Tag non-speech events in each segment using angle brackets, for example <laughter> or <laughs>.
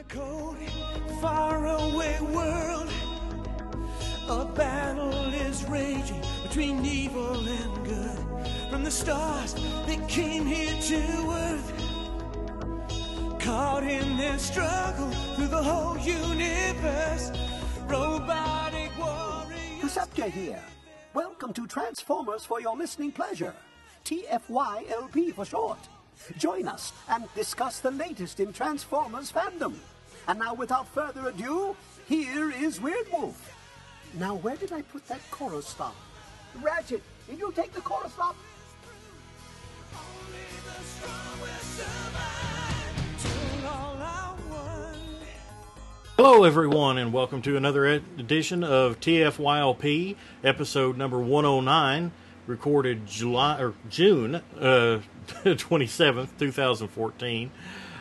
a cold, faraway world, a battle is raging between evil and good. From the stars that came here to Earth, caught in their struggle through the whole universe, robotic warriors. Perceptor here. Welcome to Transformers for your listening pleasure. TFYLP for short. Join us and discuss the latest in Transformers fandom. And now, without further ado, here is Weird Wolf. Now, where did I put that chorus stop? Ratchet, did you take the chorus stop? Only the strong will survive till all are one. Hello, everyone, and welcome to another edition of TFYLP, episode number 109, recorded July or June uh, <laughs> 27th, 2014.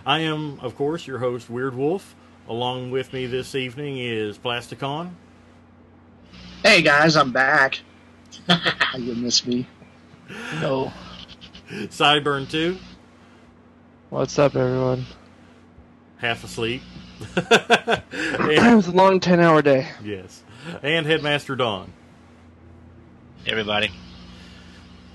I am, of course, your host, Weird Wolf. Along with me this evening is Plasticon, Hey guys, I'm back. <laughs> you miss me? No. Sideburn 2, What's up, everyone? half asleep. <laughs> it was a long 10 hour day. yes, and Headmaster Dawn. Everybody.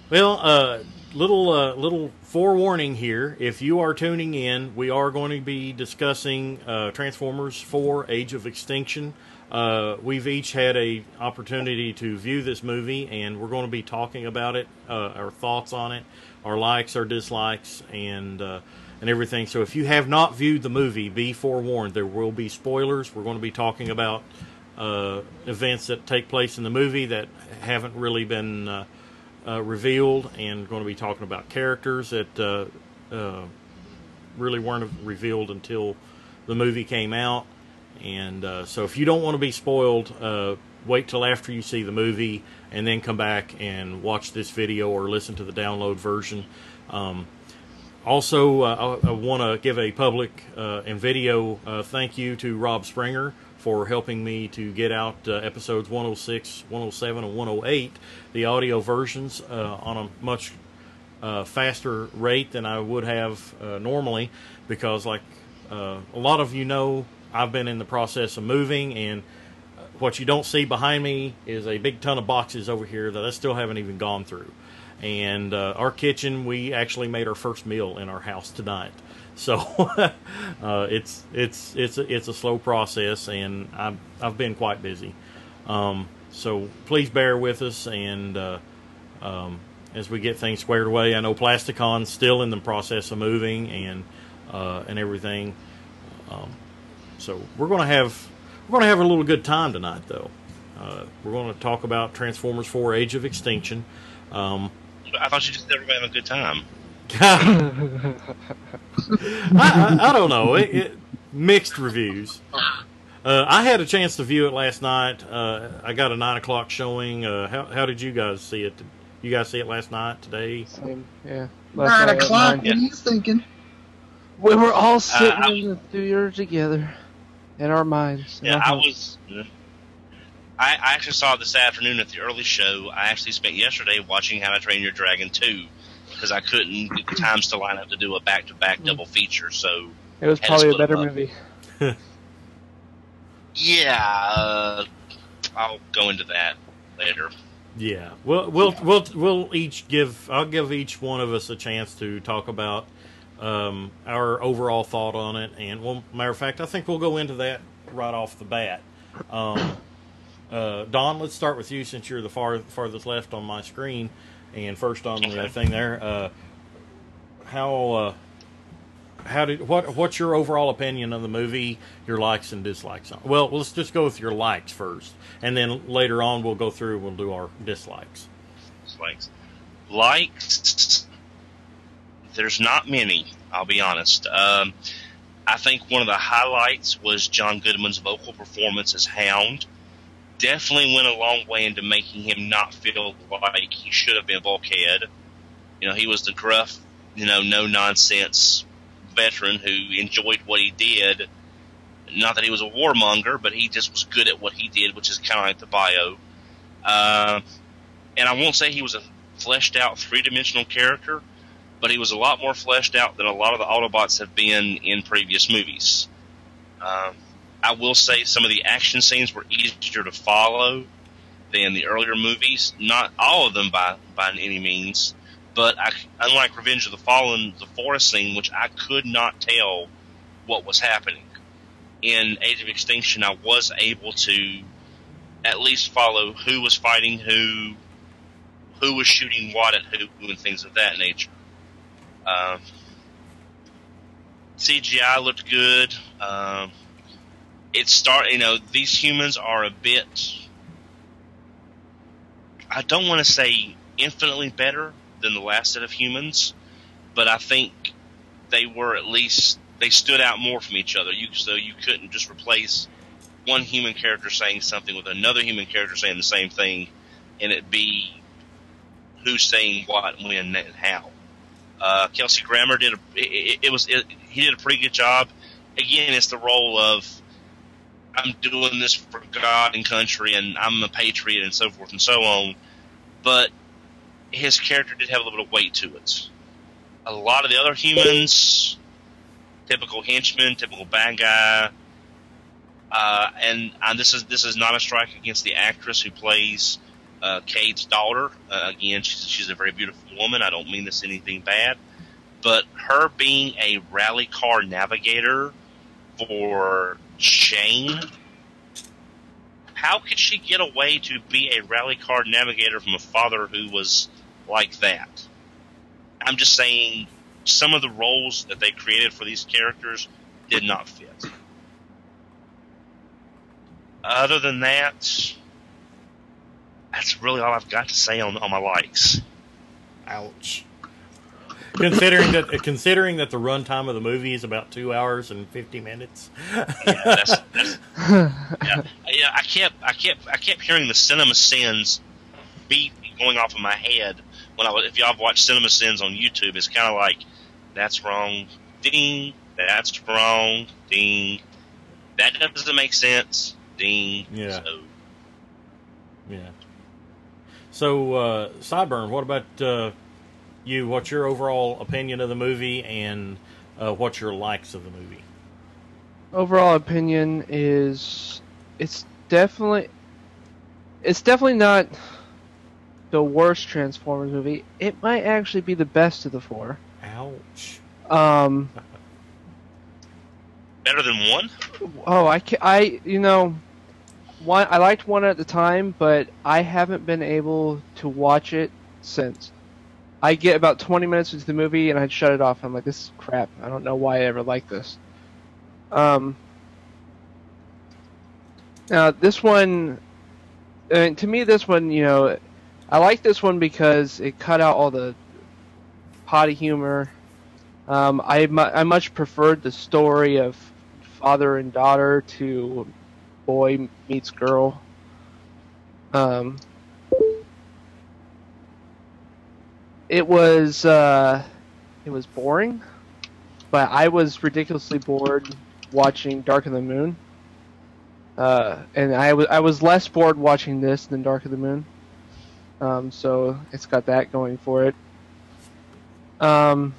Well, uh, little uh, little forewarning here. If you are tuning in, we are going to be discussing uh, Transformers 4: Age of Extinction. Uh, we've each had a opportunity to view this movie, and we're going to be talking about it, uh, our thoughts on it, our likes, our dislikes, and uh, and everything. So, if you have not viewed the movie, be forewarned. There will be spoilers. We're going to be talking about uh, events that take place in the movie that haven't really been uh, revealed, and going to be talking about characters that uh, uh, really weren't revealed until the movie came out. And uh, so, if you don't want to be spoiled, uh, wait till after you see the movie, and then come back and watch this video or listen to the download version. Um, also, uh, I, I want to give a public uh, and video uh, thank you to Rob Springer for helping me to get out uh, episodes 106, 107, and 108, the audio versions, uh, on a much uh, faster rate than I would have uh, normally because, like uh, a lot of you know, I've been in the process of moving, and uh, what you don't see behind me is a big ton of boxes over here that I still haven't even gone through. And uh, our kitchen, we actually made our first meal in our house tonight. So <laughs> uh, it's it's it's a, it's a slow process, and I've I've been quite busy. Um, so please bear with us, and uh, um, as we get things squared away, I know Plasticon's still in the process of moving and uh, and everything. Um, so we're gonna have we're gonna have a little good time tonight, though. Uh, we're going to talk about Transformers 4: Age of Extinction. I thought you just said we're having a good time. <laughs> I, I, I don't know. It, it, mixed reviews. Uh, I had a chance to view it last night. Uh, I got a nine o'clock showing. Uh, how, how did you guys see it? You guys see it last night, today? Same, yeah. Nine Last night at o'clock. nine. What are you thinking? We were all sitting I- in the theater together in our minds. Yeah, our I homes. was. I, I actually saw this afternoon at the early show. I actually spent yesterday watching How to Train Your Dragon 2 because I couldn't get the <clears throat> times to line up to do a back to back double feature. So, It was probably a better movie. <laughs> yeah, uh, I'll go into that later. Yeah. We'll we'll we'll we'll each give. I'll give each one of us a chance to talk about um, our overall thought on it. And well, matter of fact, I think we'll go into that right off the bat. Um, uh, Don, let's start with you since you're the far farthest left on my screen and first on the Okay. thing there. Uh, how uh, how did what what's your overall opinion of the movie? Your likes and dislikes on. Well, let's just go with your likes first, and then later on we'll go through. We'll do our dislikes. Likes. Likes. There's not many, I'll be honest. Um, I think one of the highlights was John Goodman's vocal performance as Hound. Definitely went a long way into making him not feel like he should have been Bulkhead. You know, he was the gruff, you know, no nonsense veteran who enjoyed what he did. Not that he was a warmonger, but he just was good at what he did, which is kind of like the bio. Uh, and I won't say he was a fleshed out three dimensional character, but he was a lot more fleshed out than a lot of the Autobots have been in previous movies. Um, I will say some of the action scenes were easier to follow than the earlier movies. Not all of them by by any means, but I, unlike Revenge of the Fallen, the forest scene, which I could not tell what was happening in Age of Extinction, I was able to at least follow who was fighting who, who was shooting what at who, and things of that nature. Um, CGI looked good. Um, it start, you know, these humans are a bit. I don't want to say infinitely better than the last set of humans, but I think they were at least they stood out more from each other. You so you couldn't just replace one human character saying something with another human character saying the same thing, and it be who's saying what, when, and how. Uh, Kelsey Grammer did a it, it was it, he did a pretty good job. Again, it's the role of I'm doing this for God and country, and I'm a patriot, and so forth and so on. But his character did have a little bit of weight to it. A lot of the other humans, typical henchman, typical bad guy, uh, and, and this is this is not a strike against the actress who plays uh, Cade's daughter. Uh, again, she's she's a very beautiful woman. I don't mean this anything bad, but her being a rally car navigator for Shane, how could she get away to be a rally car navigator from a father who was like that? I'm just saying some of the roles that they created for these characters did not fit. Other than that, that's really all I've got to say on, on my likes. Ouch. Considering that, considering that the runtime of the movie is about two hours and fifty minutes. Yeah, that's, that's, yeah, yeah. I kept, I kept, I kept hearing the Cinema Sins beat going off in my head when I was. If y'all have watched Cinema Sins on YouTube, it's kind of like that's wrong, ding. That's wrong, ding. That doesn't make sense, ding. Yeah. So, Yeah. So, uh, Sideburn, what about uh, you? What's your overall opinion of the movie, and uh, what's your likes of the movie? Overall opinion is it's definitely it's definitely not the worst Transformers movie. It might actually be the best of the four. Ouch. Um, better than one. oh, I ca I you know, one I liked one at the time, but I haven't been able to watch it since. I get about 20 minutes into the movie and I'd shut it off. I'm like, this is crap. I don't know why I ever liked this. Um, now this one, uh, to me, this one, you know, I like this one because it cut out all the potty humor. Um, I mu- I much preferred the story of father and daughter to boy meets girl. Um, it was uh, it was boring, but I was ridiculously bored watching Dark of the Moon. Uh, and I was I was less bored watching this than Dark of the Moon. Um, so it's got that going for it. Um,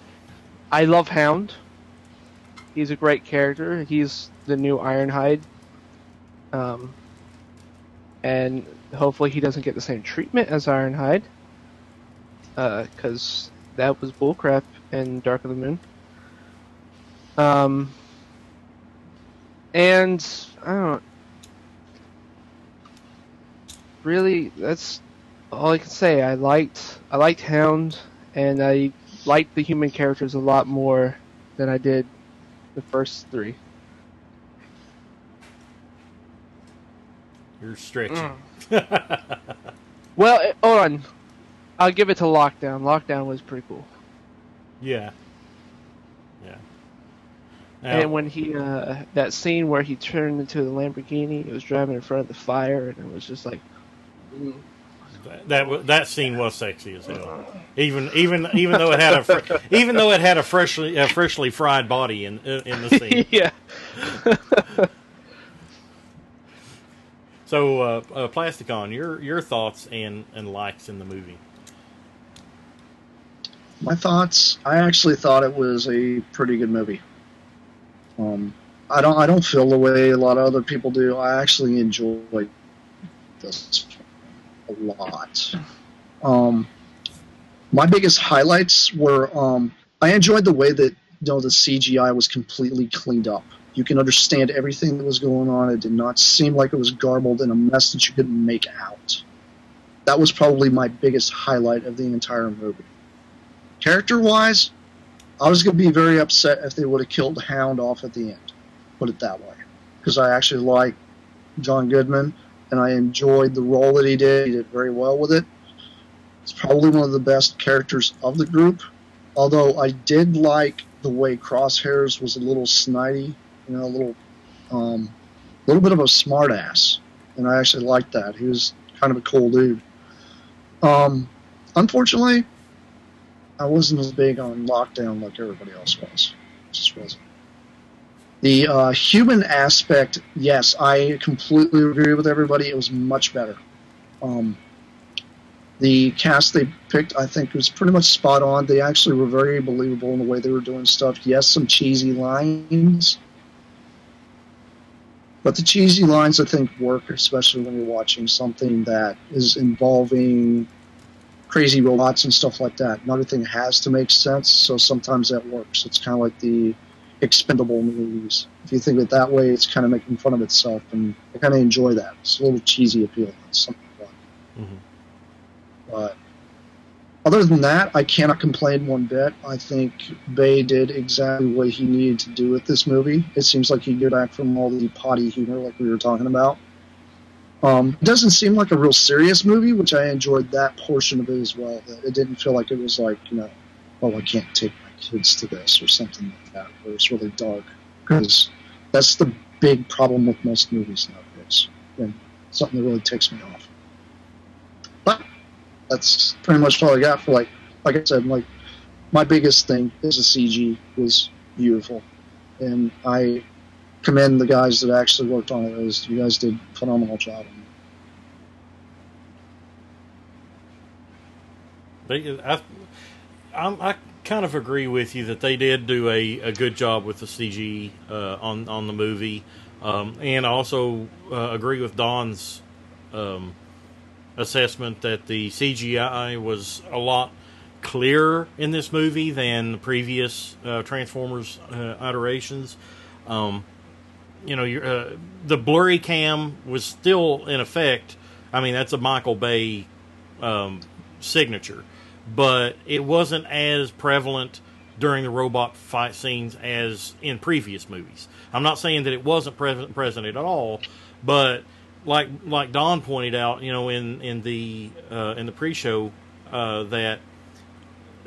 I love Hound. He's a great character. He's the new Ironhide. Um, and hopefully he doesn't get the same treatment as Ironhide. Because that was bullcrap in Dark of the Moon. Um, and I don't. Really, that's all I can say. I liked I liked Hound, and I liked the human characters a lot more than I did the first three. You're stretching. <laughs> Well, eh, hold on. I'll give it to Lockdown. Lockdown was pretty cool. yeah. Yeah. Now, And when he uh, that scene where he turned into the Lamborghini, it was driving in front of the fire, and it was just like, that wa- that scene was sexy as hell. Even even even though it had a fr- <laughs> even though it had a freshly a freshly fried body in in the scene. <laughs> yeah. <laughs> So, uh, uh, Plasticon, your your thoughts and and likes in the movie? My thoughts. I actually thought it was a pretty good movie. Um, I don't I don't feel the way a lot of other people do. I actually enjoy this a lot. Um, my biggest highlights were um, I enjoyed the way that you know the CGI was completely cleaned up. You can understand everything that was going on. It did not seem like it was garbled in a mess that you couldn't make out. That was probably my biggest highlight of the entire movie. Character wise, I was going to be very upset if they would have killed Hound off at the end. Put it that way, because I actually like John Goodman and I enjoyed the role that he did. He did very well with it. It's probably one of the best characters of the group. Although I did like the way Crosshairs was a little snidey, you know, a little, um, little bit of a smartass, and I actually liked that. He was kind of a cool dude. Um, unfortunately, I wasn't as big on lockdown like everybody else was. Just wasn't. The uh, human aspect, yes, I completely agree with everybody. It was much better. Um, the cast they picked, I think, was pretty much spot on. They actually were very believable in the way they were doing stuff. Yes, some cheesy lines, but the cheesy lines, I think, work, especially when you're watching something that is involving crazy robots and stuff like that. Not everything has to make sense, so sometimes that works. It's kind of like the expendable movies. If you think of it that way, it's kind of making fun of itself, and I kind of enjoy that. It's a little cheesy appeal. It's something fun. Mhm. But other than that, I cannot complain one bit. I think Bay did exactly what he needed to do with this movie. It seems like he got back from all the potty humor, like we were talking about. Um, it doesn't seem like a real serious movie, which I enjoyed that portion of it as well. It didn't feel like it was like, you know, oh, I can't take my kids to this or something like that, where it's really dark. Because that's the big problem with most movies nowadays, and something that really takes me off. But that's pretty much all I got for like, like I said, like my biggest thing is the CG was beautiful, and I commend the guys that actually worked on it. it was, you guys did a phenomenal job. They, I, I'm, I kind of agree with you that they did do a, a good job with the CG uh, on on the movie, um, and I also uh, agree with Don's um, assessment that the CGI was a lot clearer in this movie than the previous uh, Transformers uh, iterations. Um, you know, uh, the blurry cam was still in effect. I mean, that's a Michael Bay um, signature, but it wasn't as prevalent during the robot fight scenes as in previous movies. I'm not saying that it wasn't present present at all, but like like Don pointed out, you know, in in the uh, in the pre-show uh, that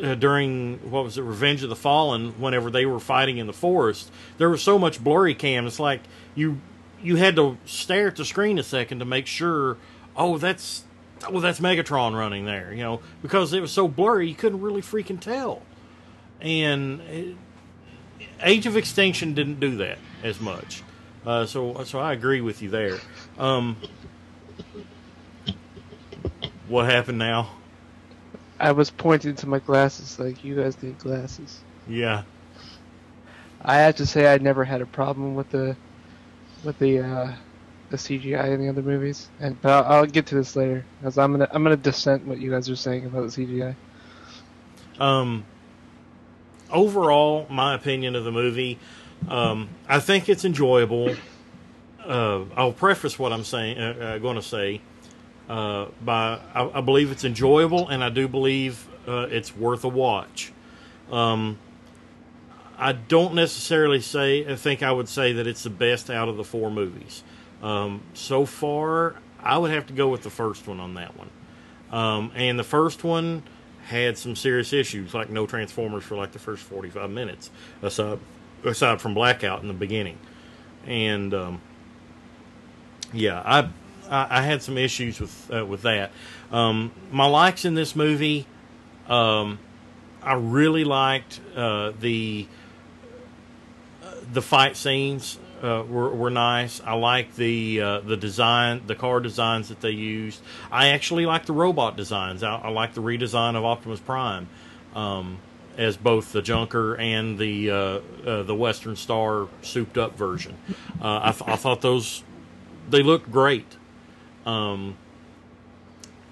uh, during what was it, Revenge of the Fallen, whenever they were fighting in the forest, there was so much blurry cam. It's like you you had to stare at the screen a second to make sure. Oh, that's oh that's Megatron running there, you know, because it was so blurry you couldn't really freaking tell. And it, Age of Extinction didn't do that as much. Uh, so so I agree with you there. Um, what happened now? I was pointing to my glasses like you guys need glasses. Yeah. I have to say I never had a problem with the with the uh, the CGI in the other movies, and but I'll, I'll get to this later because I'm gonna I'm gonna dissent what you guys are saying about the CGI. Um, overall, my opinion of the movie, um, I think it's enjoyable. Uh, I'll preface what I'm saying, uh, uh, going to say, uh, by I, I believe it's enjoyable, and I do believe uh, it's worth a watch. Um, I don't necessarily say I think I would say that it's the best out of the four movies. Um, so far, I would have to go with the first one on that one. Um, and the first one had some serious issues, like no Transformers for like the first forty-five minutes, aside aside from blackout in the beginning. And um, yeah, I, I I had some issues with uh, with that. Um, my likes in this movie, um, I really liked uh, the the fight scenes uh, were were nice. I like the uh, the design, the car designs that they used. I actually like the robot designs. I, I like the redesign of Optimus Prime. Um, as both the Junker and the uh, uh, the Western Star souped up version. Uh, I, I thought those they looked great. Um,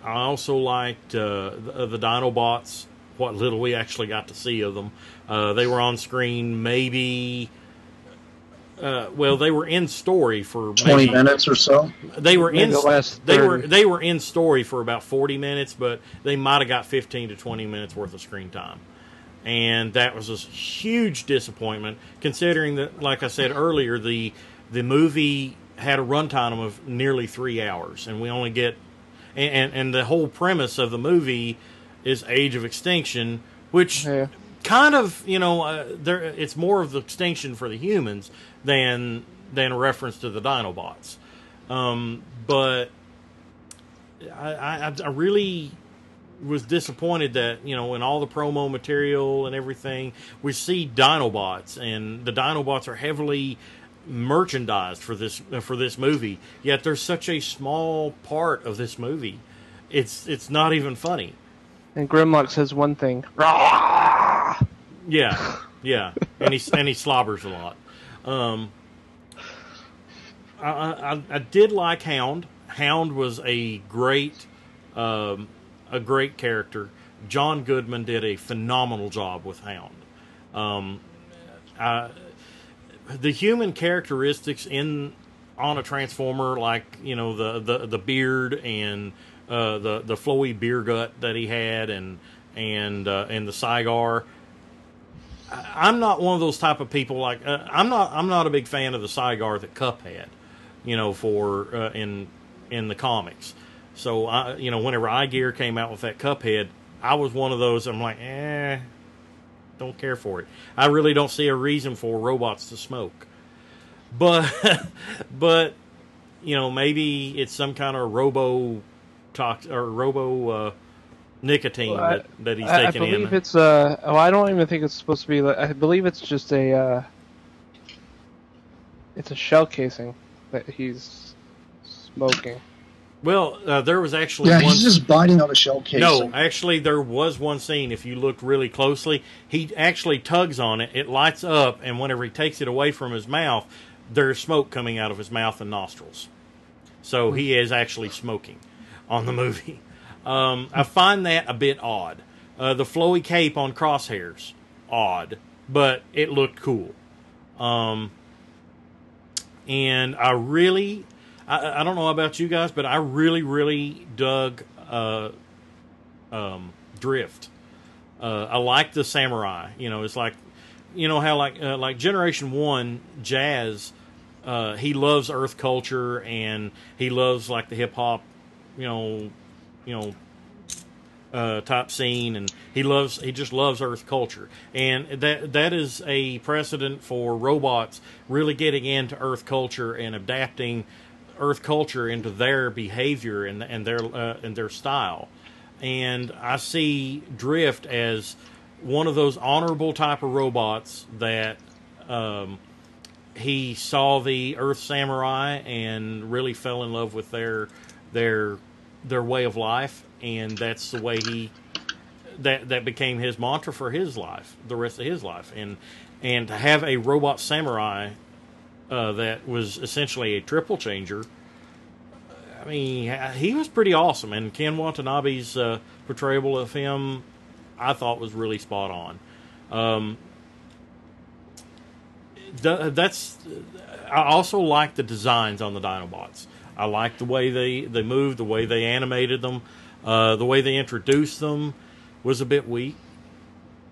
I also liked uh, the, the Dinobots. What little we actually got to see of them, uh, they were on screen maybe. Uh, well, they were in story for 20 maybe- minutes or so. they were Maybe in the last they were they were in story for about 40 minutes but they might have got 15 to 20 minutes worth of screen time and that was a huge disappointment considering that like i said earlier the the movie had a runtime of nearly three hours and we only get and, and, and the whole premise of the movie is age of extinction which Yeah. kind of you know uh, there it's more of the extinction for the humans than than a reference to the dinobots um, but I, I I really was disappointed that you know in all the promo material and everything we see dinobots and the dinobots are heavily merchandised for this for this movie yet they're such a small part of this movie it's it's not even funny And Grimlock says one thing. <laughs> Yeah, yeah, and he and he slobbers a lot. Um, I, I I did like Hound. Hound was a great um, a great character. John Goodman did a phenomenal job with Hound. Um, I, the human characteristics in on a transformer, like you know the the, the beard and uh, the the flowy beer gut that he had, and and uh, and the cigar. I- I'm not one of those type of people. Like uh, I'm not I'm not a big fan of the cigar that Kup had, you know, for uh, in in the comics. So I you know whenever iGear came out with that Cuphead, I was one of those. I'm like, eh, don't care for it. I really don't see a reason for robots to smoke. But <laughs> but you know maybe it's some kind of robo tox or robo uh, nicotine Well, I- that, that he's I, I believe in. it's uh oh I don't even think it's supposed to be like I believe it's just a uh it's a shell casing that he's smoking. Well, uh, there was actually Yeah, one. he's just biting on a shell casing. no, actually, there was one scene. If you looked really closely, he actually tugs on it. It lights up, and whenever he takes it away from his mouth, there's smoke coming out of his mouth and nostrils. So he is actually smoking on the movie. <laughs> Um, I find that a bit odd. Uh, the flowy cape on crosshairs, odd, but it looked cool. Um, and I really, I, I don't know about you guys, but I really, really dug uh, um, Drift. Uh, I like the samurai. You know, it's like, you know how like uh, like Generation One Jazz. Uh, he loves Earth culture and he loves like the hip hop, you know, you know, uh, type scene, and he loves he just loves Earth culture, and that that is a precedent for robots really getting into Earth culture and adapting Earth culture into their behavior and and their uh, and their style, and I see Drift as one of those honorable type of robots that. Um, he saw the Earth Samurai and really fell in love with their their their way of life, and that's the way he that that became his mantra for his life, the rest of his life, and and to have a robot samurai uh, that was essentially a triple changer. I mean, he was pretty awesome, and Ken Watanabe's uh, portrayal of him, I thought was really spot on. Um, th- that's I also like the designs on the Dinobots. I like the way they they moved, the way they animated them, uh, the way they introduced them was a bit weak,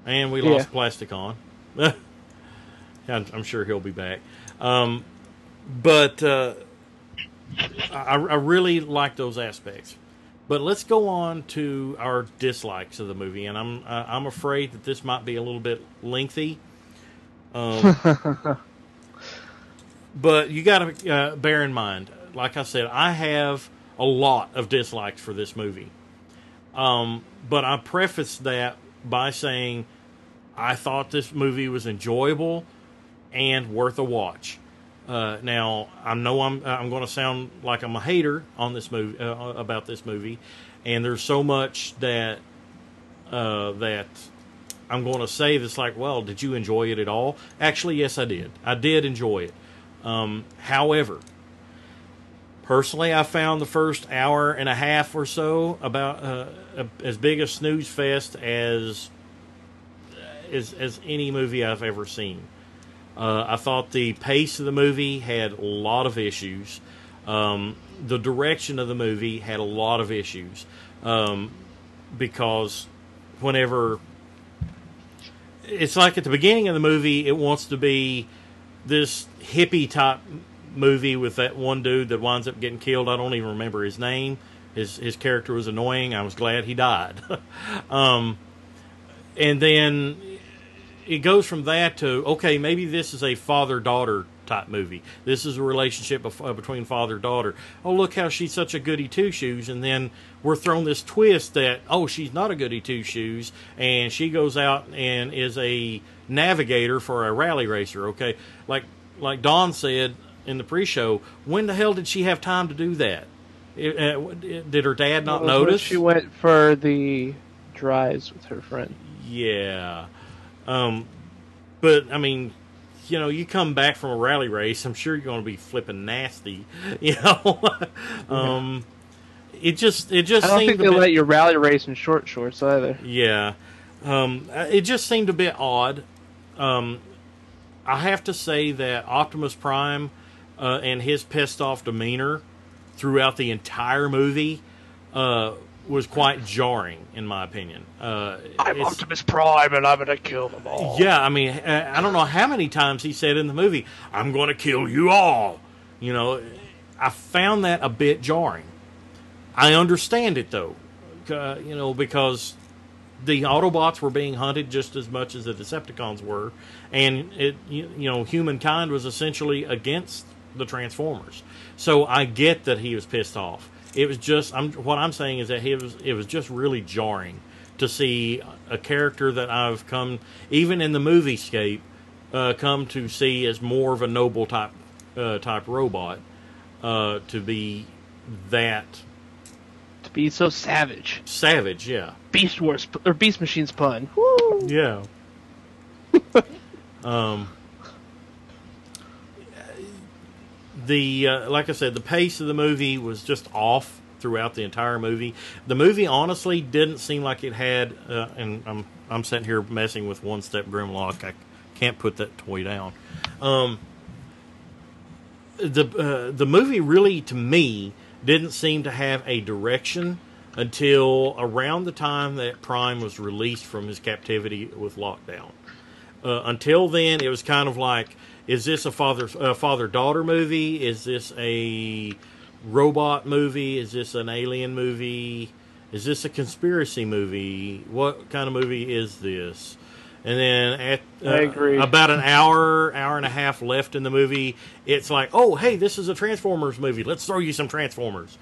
and we lost Yeah. Plasticon. <laughs> I'm, I'm sure he'll be back, um, but uh, I, I really like those aspects. But let's go on to our dislikes of the movie, and I'm uh, I'm afraid that this might be a little bit lengthy. Um, <laughs> but you got to uh, bear in mind, like I said, I have a lot of dislikes for this movie. Um, but I preface that by saying I thought this movie was enjoyable and worth a watch. Uh, now I know I'm I'm going to sound like I'm a hater on this movie uh, about this movie, and there's so much that uh, that I'm going to say this like, well, did you enjoy it at all? Actually, yes, I did. I did enjoy it. Um, however, personally, I found the first hour and a half or so about uh, as big a snooze fest as as as any movie I've ever seen. Uh, I thought the pace of the movie had a lot of issues. Um, the direction of the movie had a lot of issues um, because whenever it's like at the beginning of the movie, it wants to be this hippie type movie with that one dude that winds up getting killed. I don't even remember his name. His his character was annoying. I was glad he died. <laughs> um, and then it goes from that to okay, maybe this is a father daughter type movie. This is a relationship uh, between father daughter. Oh, look how she's such a goody two shoes, and then we're thrown this twist that oh, she's not a goody two shoes, and she goes out and is a navigator for a rally racer. Okay, like like Don said in the pre-show, when the hell did she have time to do that? It, uh, did her dad not Well, notice? She went for the drives with her friend. Yeah. Um, but I mean, you know, you come back from a rally race, I'm sure you're going to be flipping nasty. <laughs> You know, um, it just it just I don't think they bit, let you rally race in short shorts either. yeah. Um, it just seemed a bit odd. Um, I have to say that Optimus Prime uh, and his pissed off demeanor throughout the entire movie uh, was quite jarring, in my opinion. Uh, it's- Prime, and I'm gonna kill them all. yeah, I mean, uh, I don't know how many times he said in the movie, "I'm going to kill you all." You know, I found that a bit jarring. I understand it though, uh, you know, because the Autobots were being hunted just as much as the Decepticons were, and it, you, you know, humankind was essentially against the Transformers. So I get that he was pissed off. It was just, I'm what I'm saying is that he was, it was just really jarring to see a character that I've come, even in the movie scape, uh, come to see as more of a noble type uh, type robot, uh, to be that To be so savage. savage. Yeah, Beast Wars or Beast Machines pun. Woo! Yeah. <laughs> um, the uh, like I said, the pace of the movie was just off throughout the entire movie. The movie honestly didn't seem like it had, uh, and I'm I'm sitting here messing with one step Grimlock. I can't put that toy down. Um, the uh, the movie really, to me, didn't seem to have a direction until around the time that Prime was released from his captivity with lockdown. Uh, until then, it was kind of like, is this a father uh, father daughter movie? Is this a robot movie? Is this an alien movie? Is this a conspiracy movie? What kind of movie is this? And then at uh, I about an hour, hour and a half left in the movie, it's like, oh, hey, this is a Transformers movie. Let's throw you some Transformers.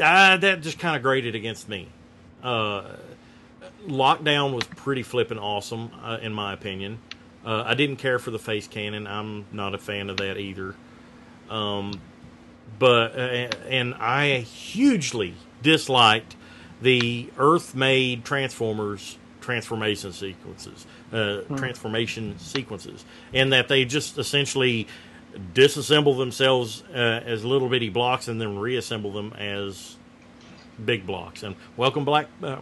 Uh, that just kind of grated against me. Uh, Lockdown was pretty flipping awesome, uh, in my opinion. Uh, I didn't care for the face cannon. I'm not a fan of that either. Um, but uh, and I hugely disliked the Earth-made Transformers transformation sequences, uh, transformation sequences, and that they just essentially disassemble themselves uh, as little bitty blocks and then reassemble them as big blocks. And welcome black, uh,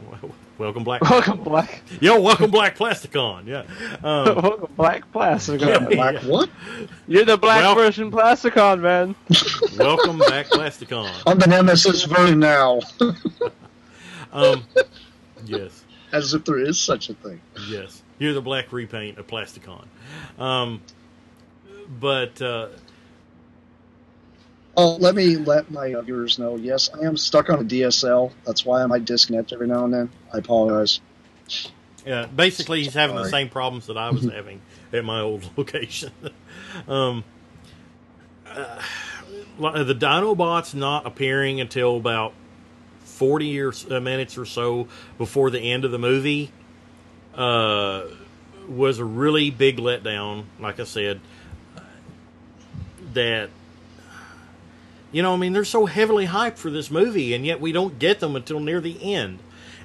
welcome black, <laughs> Welcome, Black. yo, welcome black Plasticon. Yeah, um, <laughs> Welcome, Black Plasticon. Yeah. Black what? You're the Black Well- version Plasticon, man. <laughs> welcome back Plasticon. I'm the Nemesis version now. Um, yes. As if there is such a thing. Yes, you're the black repaint of Plasticon. Um, but uh, Oh, let me let my uh, viewers know. Yes, I am stuck on a DSL. That's why I might disconnect every now and then. I apologize. yeah, basically, he's having the same problems that I was <laughs> having at my old location. <laughs> um, uh, the Dinobots not appearing until about forty years uh, minutes or so before the end of the movie uh, was a really big letdown. Like I said, that you know, I mean, they're so heavily hyped for this movie, and yet we don't get them until near the end.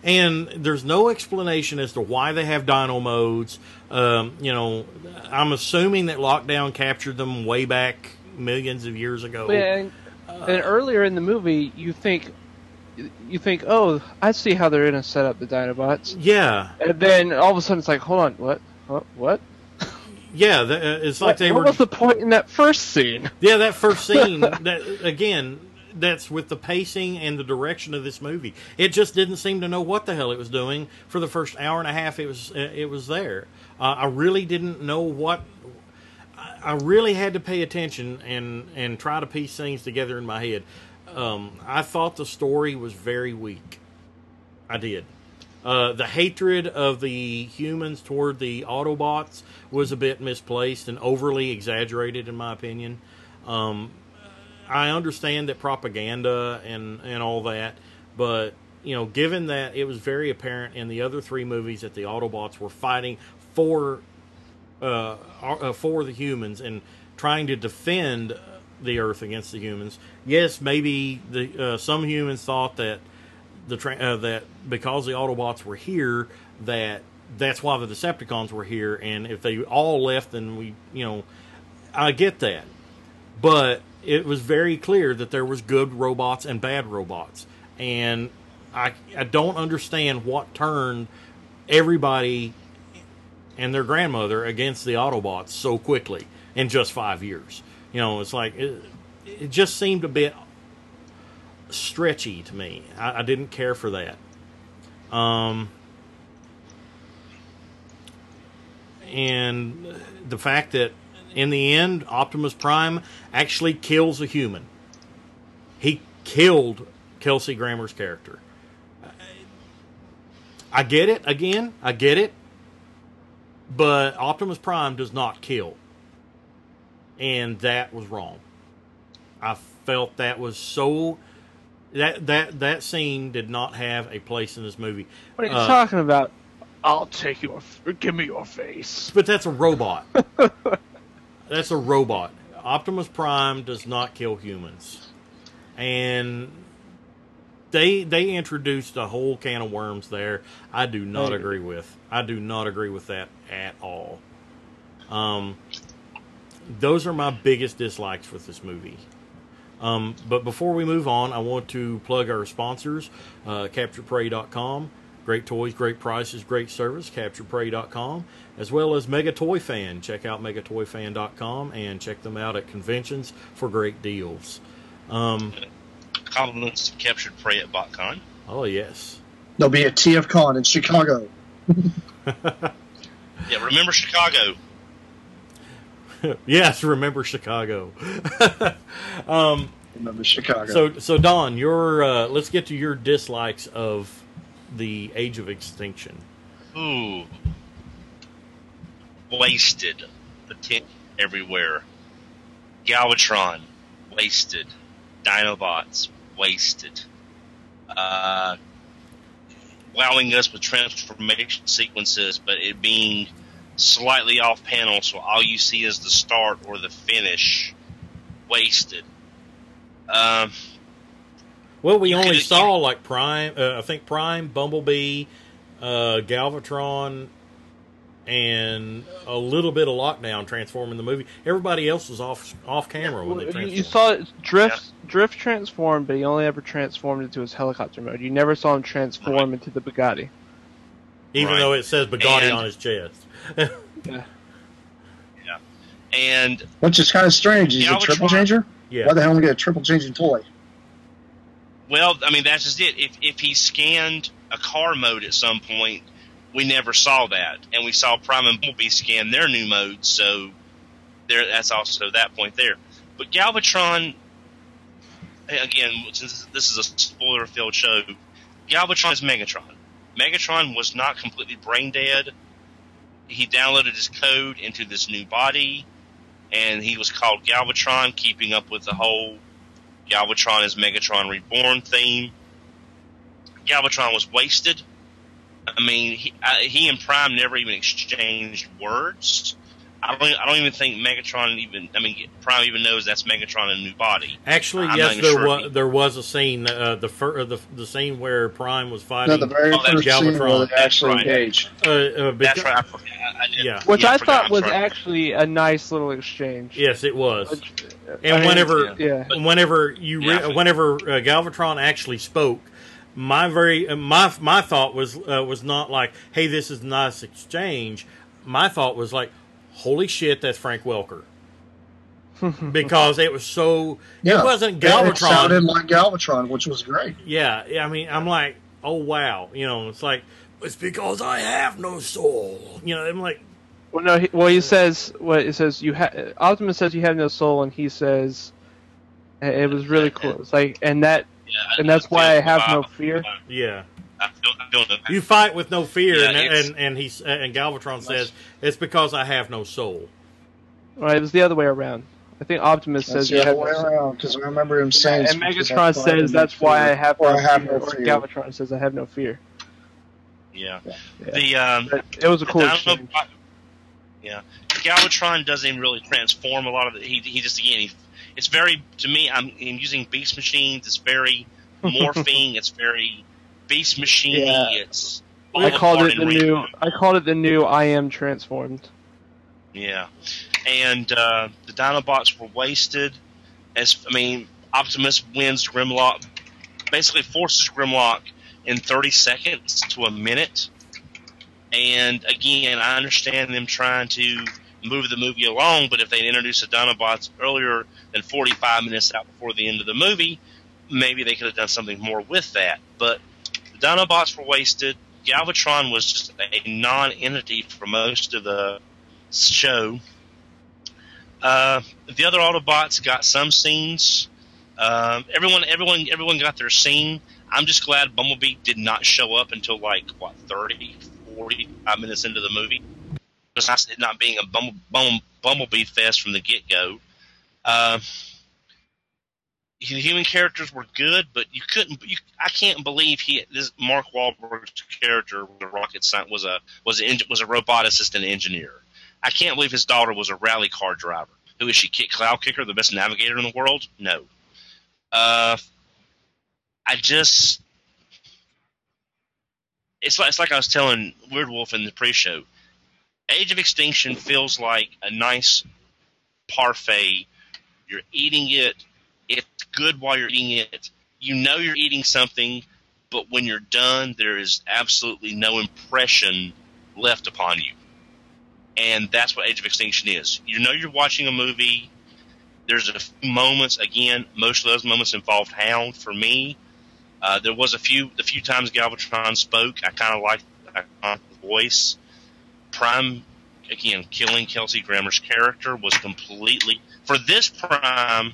and there's no explanation as to why they have dino modes. Um, you know, I'm assuming that Lockdown captured them way back millions of years ago. And, and earlier in the movie, you think, you think, oh, I see how they're gonna set up the Dinobots, Yeah, and then all of a sudden it's like, hold on, what, what, what? Yeah. th- uh, It's like what, they what were. What was the point in that first scene? Yeah, that first <laughs> scene. that again, that's with the pacing and the direction of this movie. It just didn't seem to know what the hell it was doing for the first hour and a half. It was uh, it was there. Uh, I really didn't know what. I I really had to pay attention and and try to piece things together in my head. Um, I thought the story was very weak. I did. Uh, the hatred of the humans toward the Autobots was a bit misplaced and overly exaggerated, in my opinion. Um, I understand that propaganda and, and all that, but you know, given that it was very apparent in the other three movies that the Autobots were fighting for uh, uh, for the humans and trying to defend the Earth against the humans. Yes, maybe the uh, some humans thought that the tra- uh, that because the Autobots were here that that's why the Decepticons were here, and if they all left, then we, you know, I get that, but it was very clear that there was good robots and bad robots, and I I don't understand what turned everybody and their grandmother against the Autobots so quickly in just five years. You know, it's like it, it just seemed a bit stretchy to me. I, I didn't care for that. Um, and the fact that in the end, Optimus Prime actually kills a human. He killed Kelsey Grammer's character. I get it. Again, I get it. But Optimus Prime does not kill. And that was wrong. I felt that was so that that that scene did not have a place in this movie. What are you Uh, talking about? I'll take your, give me your face. But that's a robot. <laughs> that's a robot. Optimus Prime does not kill humans. And they they introduced a whole can of worms there. I do not Hey. agree with. I do not agree with that at all. Um those are my biggest dislikes with this movie. Um, but before we move on, I want to plug our sponsors, uh, CapturedPrey.com. Great toys, great prices, great service, CapturedPrey.com, as well as Mega Toy Fan. Check out MegaToyFan.com and check them out at conventions for great deals. Um, Compliments to Captured Prey at BotCon. oh, yes. They'll be at TF Con in Chicago. <laughs> Yeah, remember Chicago. <laughs> yes, remember Chicago. <laughs> Remember Chicago. So, so Don, your uh, let's get to your dislikes of the Age of Extinction. Ooh. Wasted. The tint everywhere. Galvatron. Wasted. Dinobots. Wasted. Uh, wowing us with transformation sequences, but it being slightly off panel, so all you see is the start or the finish. Wasted. Um, Well, we only could- saw like Prime. Uh, I think Prime, Bumblebee, uh, Galvatron, and a little bit of Lockdown transforming the movie. Everybody else was off off camera when they transformed. you saw it- Drift Drift transform, but he only ever transformed into his helicopter mode. You never saw him transform into the Bugatti. even Right. though it says Bugatti And- on his chest. Yeah. and Which is kind of strange. He's a triple changer? yeah, Why the hell would we get a triple changing toy? Well, I mean that's just it. If if he scanned a car mode at some point, we never saw that, and we saw Prime and Bumblebee scan their new modes. So there, that's also that point there. But Galvatron, again, since this is a spoiler-filled show, Galvatron is Megatron. Megatron was not completely brain dead. He downloaded his code into this new body, and he was called Galvatron, keeping up with the whole Galvatron is Megatron Reborn theme. Galvatron was wasted. I mean, he, uh, he and Prime never even exchanged words. I don't. I don't even think Megatron even. I mean, Prime even knows that's Megatron in a new body. Actually, I'm yes, there sure was he- there was a scene, uh, the, fir- uh, the the scene where Prime was No, fighting. the very Oh, that's first scene where Galvatron. they actually That's right. engage. uh, uh, That's right. I forgot. I, I did. Yeah. Which Yeah, I forgot, thought was sorry. actually a nice little exchange. Yes, it was. Which- And I whenever yeah. whenever you re- Yeah. whenever uh, Galvatron actually spoke, my very uh, my my thought was uh, was not like, "Hey, this is a nice exchange." My thought was like, "Holy shit, that's Frank Welker." <laughs> because it was so Yeah, it wasn't Galvatron. It Galvatron. sounded like Galvatron, which was great. Yeah, yeah, I mean, I'm like, oh wow, you know, it's like it's because I have no soul. You know, I'm like, Well, no. He, well, he says what it says. You have Optimus says you have no soul, and he says it was really cool. It's like, and that, Yeah, and that's why I have no fear. yeah, I feel, I feel no- you fight with no fear, Yeah, and and and he's and Galvatron says it's because I have no soul. Right, it was the other way around. I think Optimus That's says the you other have way no around because I remember him saying. and Megatron like, says no that's why I have or no I have fear. no Or fear. Galvatron says I have no fear. Yeah. Yeah. The um, But it was a cool Dino- exchange. Yeah, Galvatron doesn't even really transform a lot of it. He he just again, he, it's very to me. I'm, I'm using Beast Machines. It's very <laughs> morphing. it's very Beast Machine. Yeah. It's I called it the new. I called it the new. I am transformed. Yeah, and uh, the Dinobots were wasted. As I mean, Optimus wins Grimlock, basically forces Grimlock in 30 seconds to a minute. And again, I understand them trying to move the movie along, but if they introduced the Dinobots earlier than 45 minutes out before the end of the movie, maybe they could have done something more with that. But Dinobots were wasted. Galvatron was just a non-entity for most of the show. Uh, the other Autobots got some scenes. Um, everyone, everyone, everyone got their scene. I'm just glad Bumblebee did not show up until like what 30, 45 minutes into the movie. Besides it not being a Bumble, Bumble, Bumblebee fest from the get go. Uh, the human characters were good, but you couldn't. You, I can't believe he this Mark Wahlberg's character was a rocket scientist was a was a was a roboticist and engineer. I can't believe his daughter was a rally car driver. Who is she? Cloud Kicker, the best navigator in the world? No. Uh, I just. It's like, it's like I was telling Weird Wolf in the pre-show. Age of Extinction feels like a nice parfait. You're eating it. It's good while you're eating it. You know you're eating something, but when you're done, there is absolutely no impression left upon you and that's what Age of Extinction is. You know you're watching a movie. There's a few moments. Again, most of those moments involved Hound for me. Uh, there was a few. The few times Galvatron spoke, I kind of liked the voice. Prime, again, killing Kelsey Grammer's character was completely for this Prime.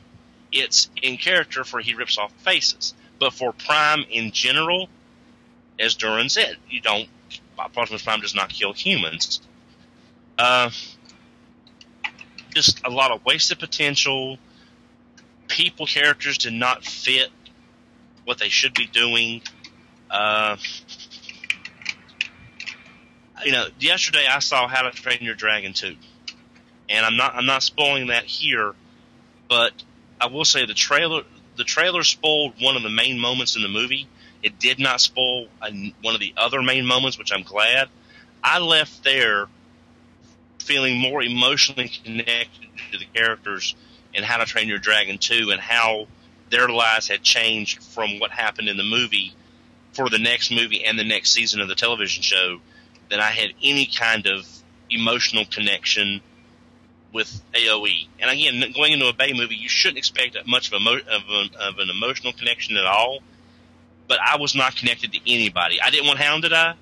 It's in character for he rips off faces, but for Prime in general, as Duran said, you don't. Optimus Prime does not kill humans. Uh, just a lot of wasted potential. People characters did not fit what they should be doing. Uh, you know, yesterday I saw How to Train Your Dragon 2. And I'm not I'm not spoiling that here, but I will say the trailer the trailer spoiled one of the main moments in the movie. It did not spoil one of the other main moments, which I'm glad. I left there feeling more emotionally connected to the characters in How to Train Your Dragon 2 and how their lives had changed from what happened in the movie for the next movie and the next season of the television show than I had any kind of emotional connection with AOE. And again, going into a Bay movie, you shouldn't expect much of, a mo- of, an, of an emotional connection at all. But I was not connected to anybody. I didn't want Hound to die,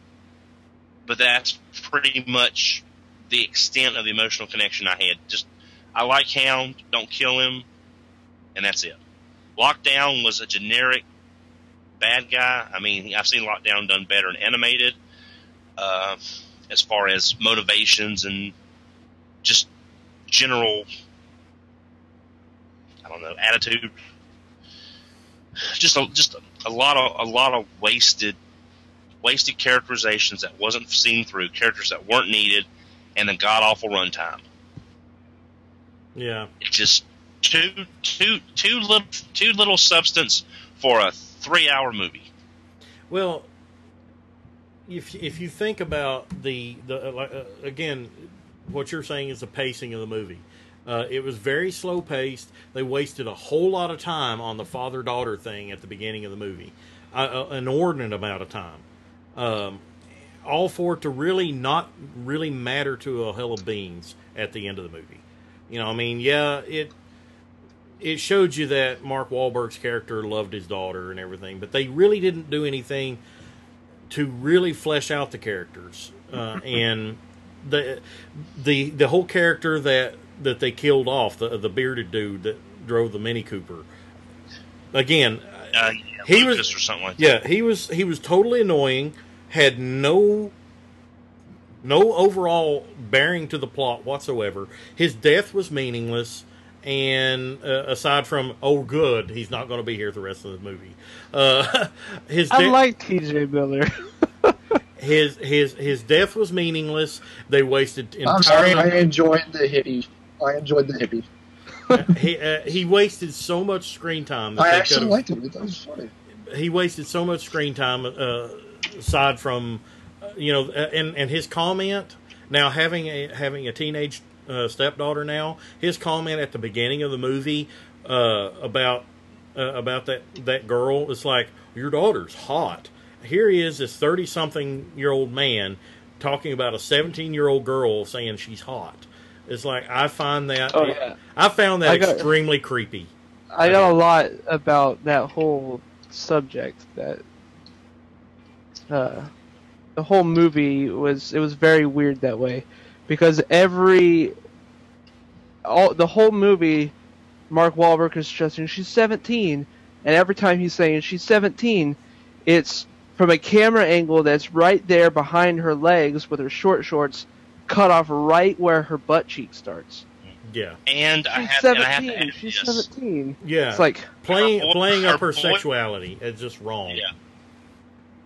but that's pretty much the extent of the emotional connection I had. Just I like Hound, don't kill him, and that's it. Lockdown was a generic bad guy. I mean, I've seen Lockdown done better and animated, uh, as far as motivations and just general, I don't know, attitude. Just a, just a, lot of a lot of wasted wasted characterizations that wasn't seen through, characters that weren't needed, and a god awful runtime. Yeah. It's just too too too little too little substance for a three hour movie. Well, if if you think about the the uh, again, what you're saying is the pacing of the movie. Uh, it was very slow paced. They wasted a whole lot of time on the father daughter thing at the beginning of the movie, uh, an inordinate amount of time. Um, all for it to really not really matter to a hell of beans at the end of the movie. You know, I mean, yeah, it it showed you that Mark Wahlberg's character loved his daughter and everything, but they really didn't do anything to really flesh out the characters uh, <laughs> and the the the whole character that that they killed off the the bearded dude that drove the Mini Cooper. Again, Uh, yeah, He Lucas was- or something like yeah, he was he was totally annoying. Had no no overall bearing to the plot whatsoever. His death was meaningless, and uh, aside from oh, good, he's not going to be here the rest of the movie. Uh, <laughs> his I de- like T.J. Miller. <laughs> his his his death was meaningless. They wasted I'm sorry, I enjoyed the hippie. I enjoyed the hippie. <laughs> he uh, he wasted so much screen time. I actually liked it. That was funny. he wasted so much screen time uh, aside from uh, you know uh, and and his comment now having a having a teenage uh, stepdaughter now his comment at the beginning of the movie uh, about uh, about that that girl it's like your daughter's hot here he is this 30 something year old man talking about a 17 year old girl saying she's hot it's like i find that Oh, yeah. i found that I got- extremely creepy I got a lot about that whole subject. That uh, the whole movie was it was very weird that way because every all the whole movie, Mark Wahlberg is stressing she's 17, and every time he's saying she's 17, it's from a camera angle that's right there behind her legs with her short shorts cut off right where her butt cheek starts. yeah And I She's have, and I have 17. to add She's this. 17. yeah It's like playing Her boy- playing up her her boy- sexuality is just wrong. Yeah.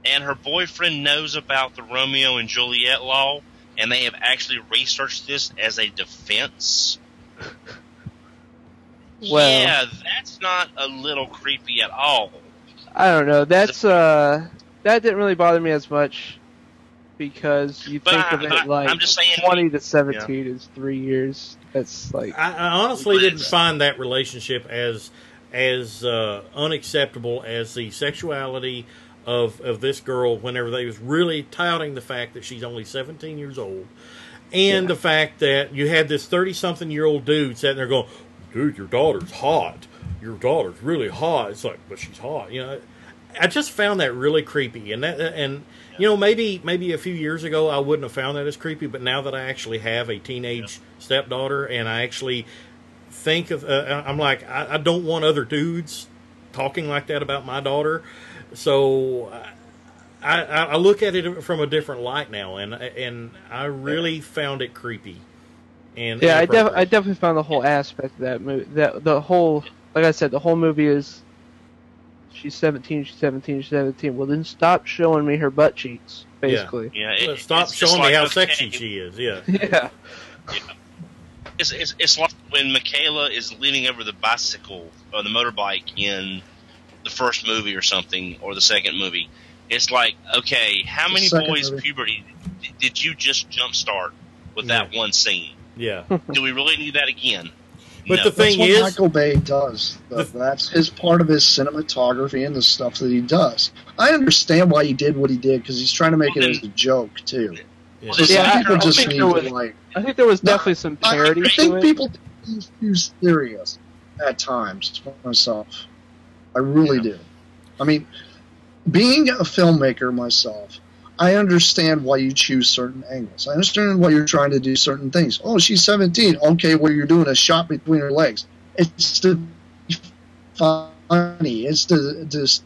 And her boyfriend knows about the Romeo and Juliet law, and they have actually researched this as a defense. <laughs> Well- yeah, that's not a little creepy at all. I don't know. That's uh, that didn't really bother me as much because you But think I- of it I- like I'm just saying- twenty to seventeen is three years. That's like I, I honestly didn't it's- find that relationship as as uh, unacceptable as the sexuality of of this girl. Whenever they was really touting the fact that she's only seventeen years old, and the fact that you had this thirty something year old dude sitting there going, "Dude, your daughter's hot. Your daughter's really hot." It's like, but she's hot, you know. I just found that really creepy, and that and you know maybe maybe a few years ago I wouldn't have found that as creepy, but now that I actually have a teenage stepdaughter and I actually think of, uh, I'm like I, I don't want other dudes talking like that about my daughter, so I, I, I look at it from a different light now, and and I really found it creepy. And yeah. I def- I definitely found the whole aspect of that movie. That the whole like I said, the whole movie is she's seventeen. She's seventeen. She's seventeen. Well, then stop showing me her butt cheeks. Basically. Yeah, Well, it- Stop it's just showing like me how with sexy she is. <laughs> Yeah. Yeah. It's, it's, it's like when Mikaela is leaning over the bicycle or the motorbike in the first movie or something, or the second movie. It's like, okay, how many boys' movie. puberty did you just jumpstart with that one scene? Yeah. <laughs> Do we really need that again? But No. the thing That's what is, Michael Bay does. though. The- That's his part of his cinematography and the stuff that he does. I understand why he did what he did because he's trying to make it Well, as a joke too. Yeah. So Yeah, I- people I just think need there to was- like. I think there was No, definitely some parody I to think it. people take it too serious at times for myself. I really do. I mean, being a filmmaker myself, I understand why you choose certain angles. I understand why you're trying to do certain things. Oh, she's 17. Okay, well, you're doing a shot between her legs. It's to be funny. It's to just,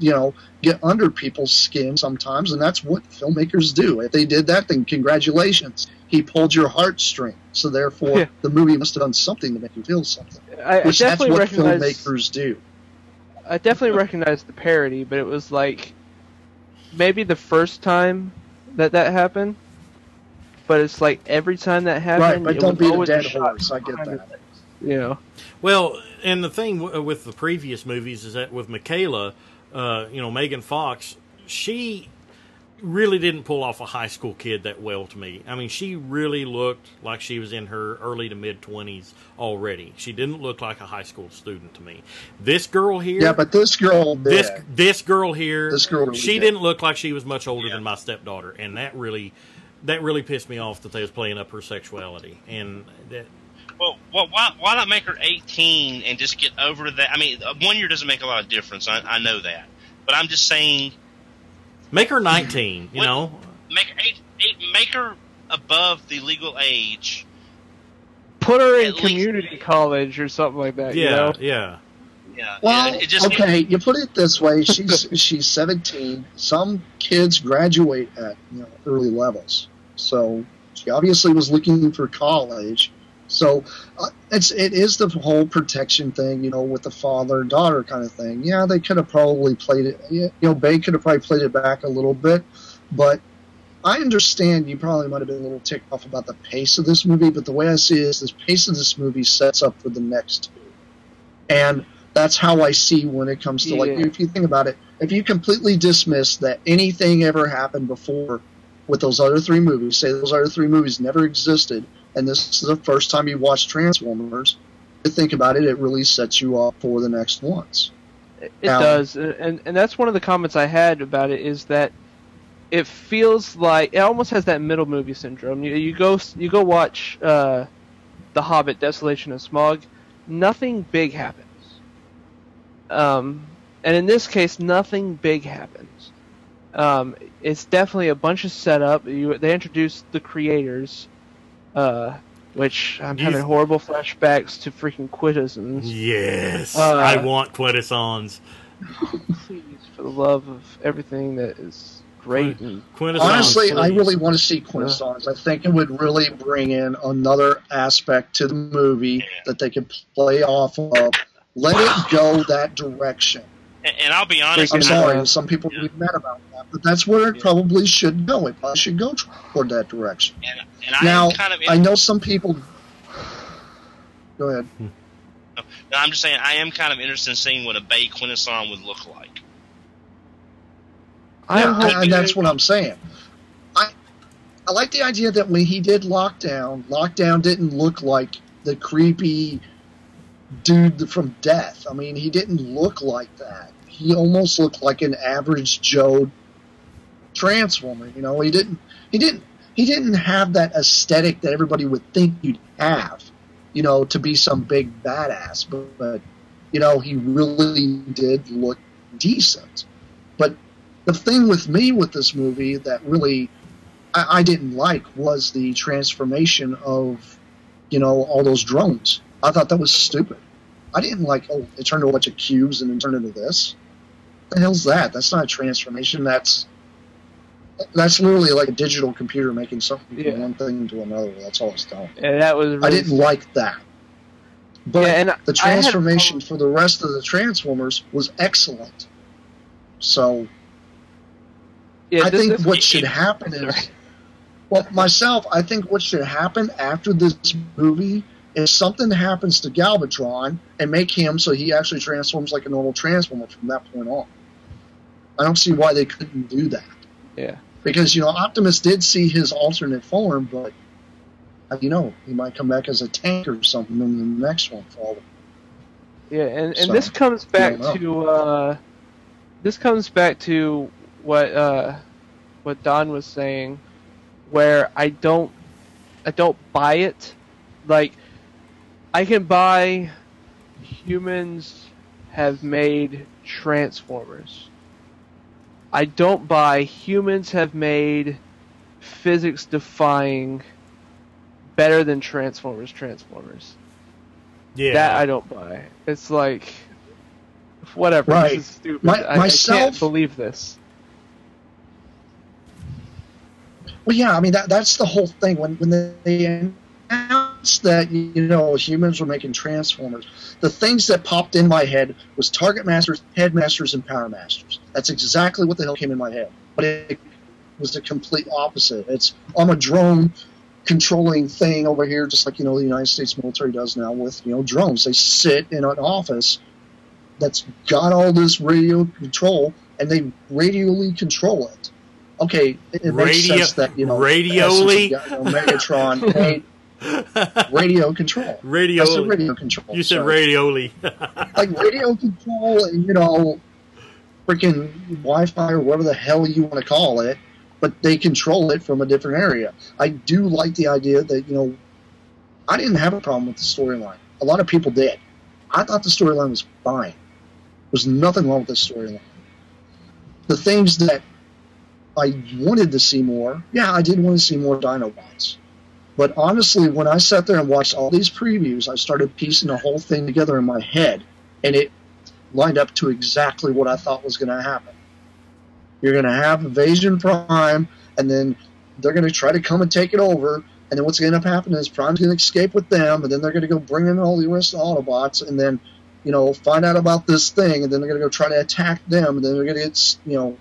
you know, get under people's skin sometimes, and that's what filmmakers do. If they did that, then congratulations. He pulled your heartstring. So therefore, Yeah. the movie must have done something to make you feel something. I, I Which that's what recognize. filmmakers do. I definitely recognize the parody, but it was like maybe the first time that that happened. But it's like every time that happened, Right, but it don't was beat a dead shot horse. I get that. her legs. You know. Well, and the thing w- with the previous movies is that with Mikaela, uh, you know, Megan Fox, she really didn't pull off a high school kid that well to me. I mean, she really looked like she was in her early to mid 20s already. She didn't look like a high school student to me. This girl here, Yeah, but this girl, this did. this girl here, This girl really she did. didn't look like she was much older Yeah. than my stepdaughter, and that really that really pissed me off that they was playing up her sexuality and that Well, well why, why not make her 18 and just get over that? I mean, one year doesn't make a lot of difference. I, I know that. But I'm just saying, make her 19, you What- know. make her, eight, eight, make her above the legal age. Put her in At least- community college or something like that. Yeah, You know? yeah. Yeah, Well, yeah, it just okay, you put it this way: she's <laughs> she's 17. Some kids graduate at you know early levels, so she obviously was looking for college. So uh, it's it is the whole protection thing, you know, with the father and daughter kind of thing. Yeah, they could have probably played it. You know, Bay could have probably played it back a little bit, but I understand you probably might have been a little ticked off about the pace of this movie. But the way I see it is, the pace of this movie sets up for the next two, and that's how I see when it comes to like Yeah. if you think about it, if you completely dismiss that anything ever happened before with those other three movies, say those other three movies never existed, and this is the first time you watch Transformers, to think about it, it really sets you up for the next ones. It Now- does, and and that's one of the comments I had about it is that it feels like it almost has that middle movie syndrome. You, you go you go watch uh, The Hobbit: Desolation of Smaug, nothing big happens. Um, and in this case, nothing big happens. Um, it's definitely a bunch of setup. You, they introduce the creators, uh, which I'm You- having horrible flashbacks to freaking Quintessons. Yes, Uh, I want quintessons. please, for the love of everything that is great and Quintessons. Honestly, I really want to see Quintessons. I think it would really bring in another aspect to the movie that they could play off of. Let it go that direction. And, and I'll be honest. I'm sorry, uh, some people will be mad about that, but that's where it probably should go. It probably should go toward that direction. And, and I Now, am kind of. I know some people. Go ahead. No, I'm just saying, I am kind of interested in seeing what a Bay Quintesson would look like. I'm Yeah, hoping and that's what I'm saying. I I like the idea that when he did Lockdown, Lockdown didn't look like the creepy dude from Death. I mean, he didn't look like that. He almost looked like an average Joe Transformer. You know, he didn't. He didn't. He didn't have that aesthetic that everybody would think you'd have. You know, to be some big badass, but, but you know, he really did look decent. But the thing with me with this movie that really I, I didn't like was the transformation of you know all those drones. I thought that was stupid. I didn't like oh it turned into a bunch of cubes and then turned into this. The hell's that? That's not a transformation. That's that's literally like a digital computer making something Yeah. from one thing to another. That's all it's done. and that was really I didn't like that. But Yeah, and the I had transformation for the rest of the Transformers was excellent. So Yeah, I this- think this- what should happen is, well, myself, I think what should happen after this movie is something happens to Galvatron and make him so he actually transforms like a normal Transformer from that point on. I don't see why they couldn't do that. Yeah. Because, you know, Optimus did see his alternate form, but, uh, you know, he might come back as a tank or something in the next one for Yeah, and, and So, this comes back to uh, this comes back to what uh, what Don was saying, where I don't I don't buy it. Like I can buy humans have made Transformers. I don't buy humans have made physics defying better than Transformers Transformers. Yeah. That I don't buy. It's like whatever. Right. This is stupid. My- I, I myself- can't believe this. Well, yeah, I mean that that's the whole thing. When when they announced that you know humans were making transformers, the things that popped in my head was Target Masters, Headmasters, and Power Masters. That's exactly what the hell came in my head. But it was the complete opposite. It's I'm a drone controlling thing over here, just like you know the United States military does now with you know drones. They sit in an office that's got all this radio control, and they radially control it. Okay, it, it makes Radio- sense that you know radially? you got, you know, Megatron <laughs> <laughs> radio control. Radio. Radio control. You said sorry. radioli. <laughs> like radio control and you know freaking wi-fi or whatever the hell you want to call it but they control it from a different area i do like the idea that you know i didn't have a problem with the storyline a lot of people did i thought the storyline was fine there's nothing wrong with the storyline the things that i wanted to see more yeah i did want to see more dinobots but honestly, when I sat there and watched all these previews, I started piecing the whole thing together in my head, and it lined up to exactly what I thought was going to happen. You're going to have Invasion Prime, and then they're going to try to come and take it over, and then what's going to end up happening is Prime's going to escape with them, and then they're going to go bring in all the rest of the Autobots, and then, you know, find out about this thing, and then they're going to go try to attack them, and then they're going to get, you know,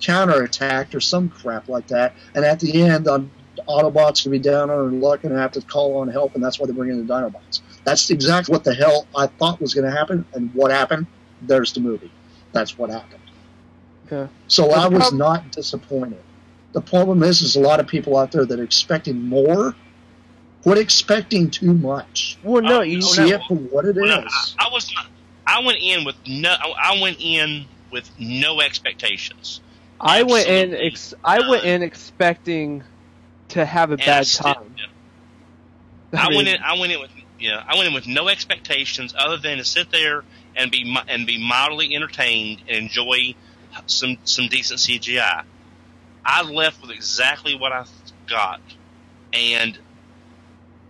counterattacked or some crap like that, and at the end, on Autobots to be down on their luck and have to call on help, and that's why they bring in the Dinobots. That's exactly what the hell I thought was going to happen, and what happened? There's the movie. That's what happened. Yeah. So But I was prob- not disappointed. The problem is, is a lot of people out there that are expecting more. Quit expecting too much. Well, no, Oh, you no, See no. it for what it is. Well, no, I, I was. I went in with no. I I went in with no expectations. I went in. Ex- I went in expecting to have a And bad still- time. <laughs> I, mean, went in. I went in with yeah. I went in with no expectations other than to sit there and be and be mildly entertained and enjoy some some decent CGI. I left with exactly what I got, and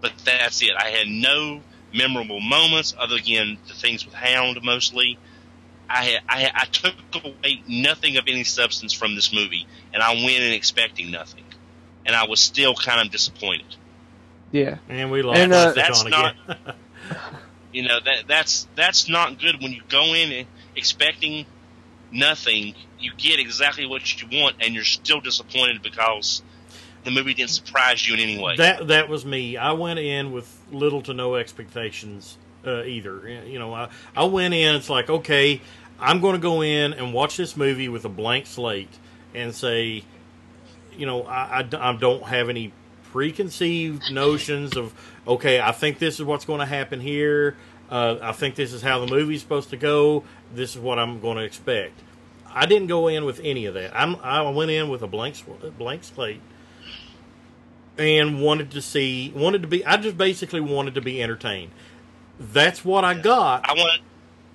but that's it. I had no memorable moments other than the things with Hound mostly. I had, I, I took away nothing of any substance from this movie, and I went in expecting nothing, and I was still kind of disappointed. Yeah. and we lost And, uh, That's John not- again. <laughs> <laughs> You know that that's that's not good when you go in expecting nothing. You get exactly what you want, and you're still disappointed because the movie didn't surprise you in any way. That that was me. I went in with little to no expectations uh, either. You know, I I went in. It's like okay, I'm going to go in and watch this movie with a blank slate and say, you know, I I don't have any preconceived notions of okay. I think this is what's going to happen here. Uh, I think this is how the movie's supposed to go. This is what I'm going to expect. I didn't go in with any of that. I'm, I went in with a blank blank slate and wanted to see wanted to be I just basically wanted to be entertained. That's what I got, I want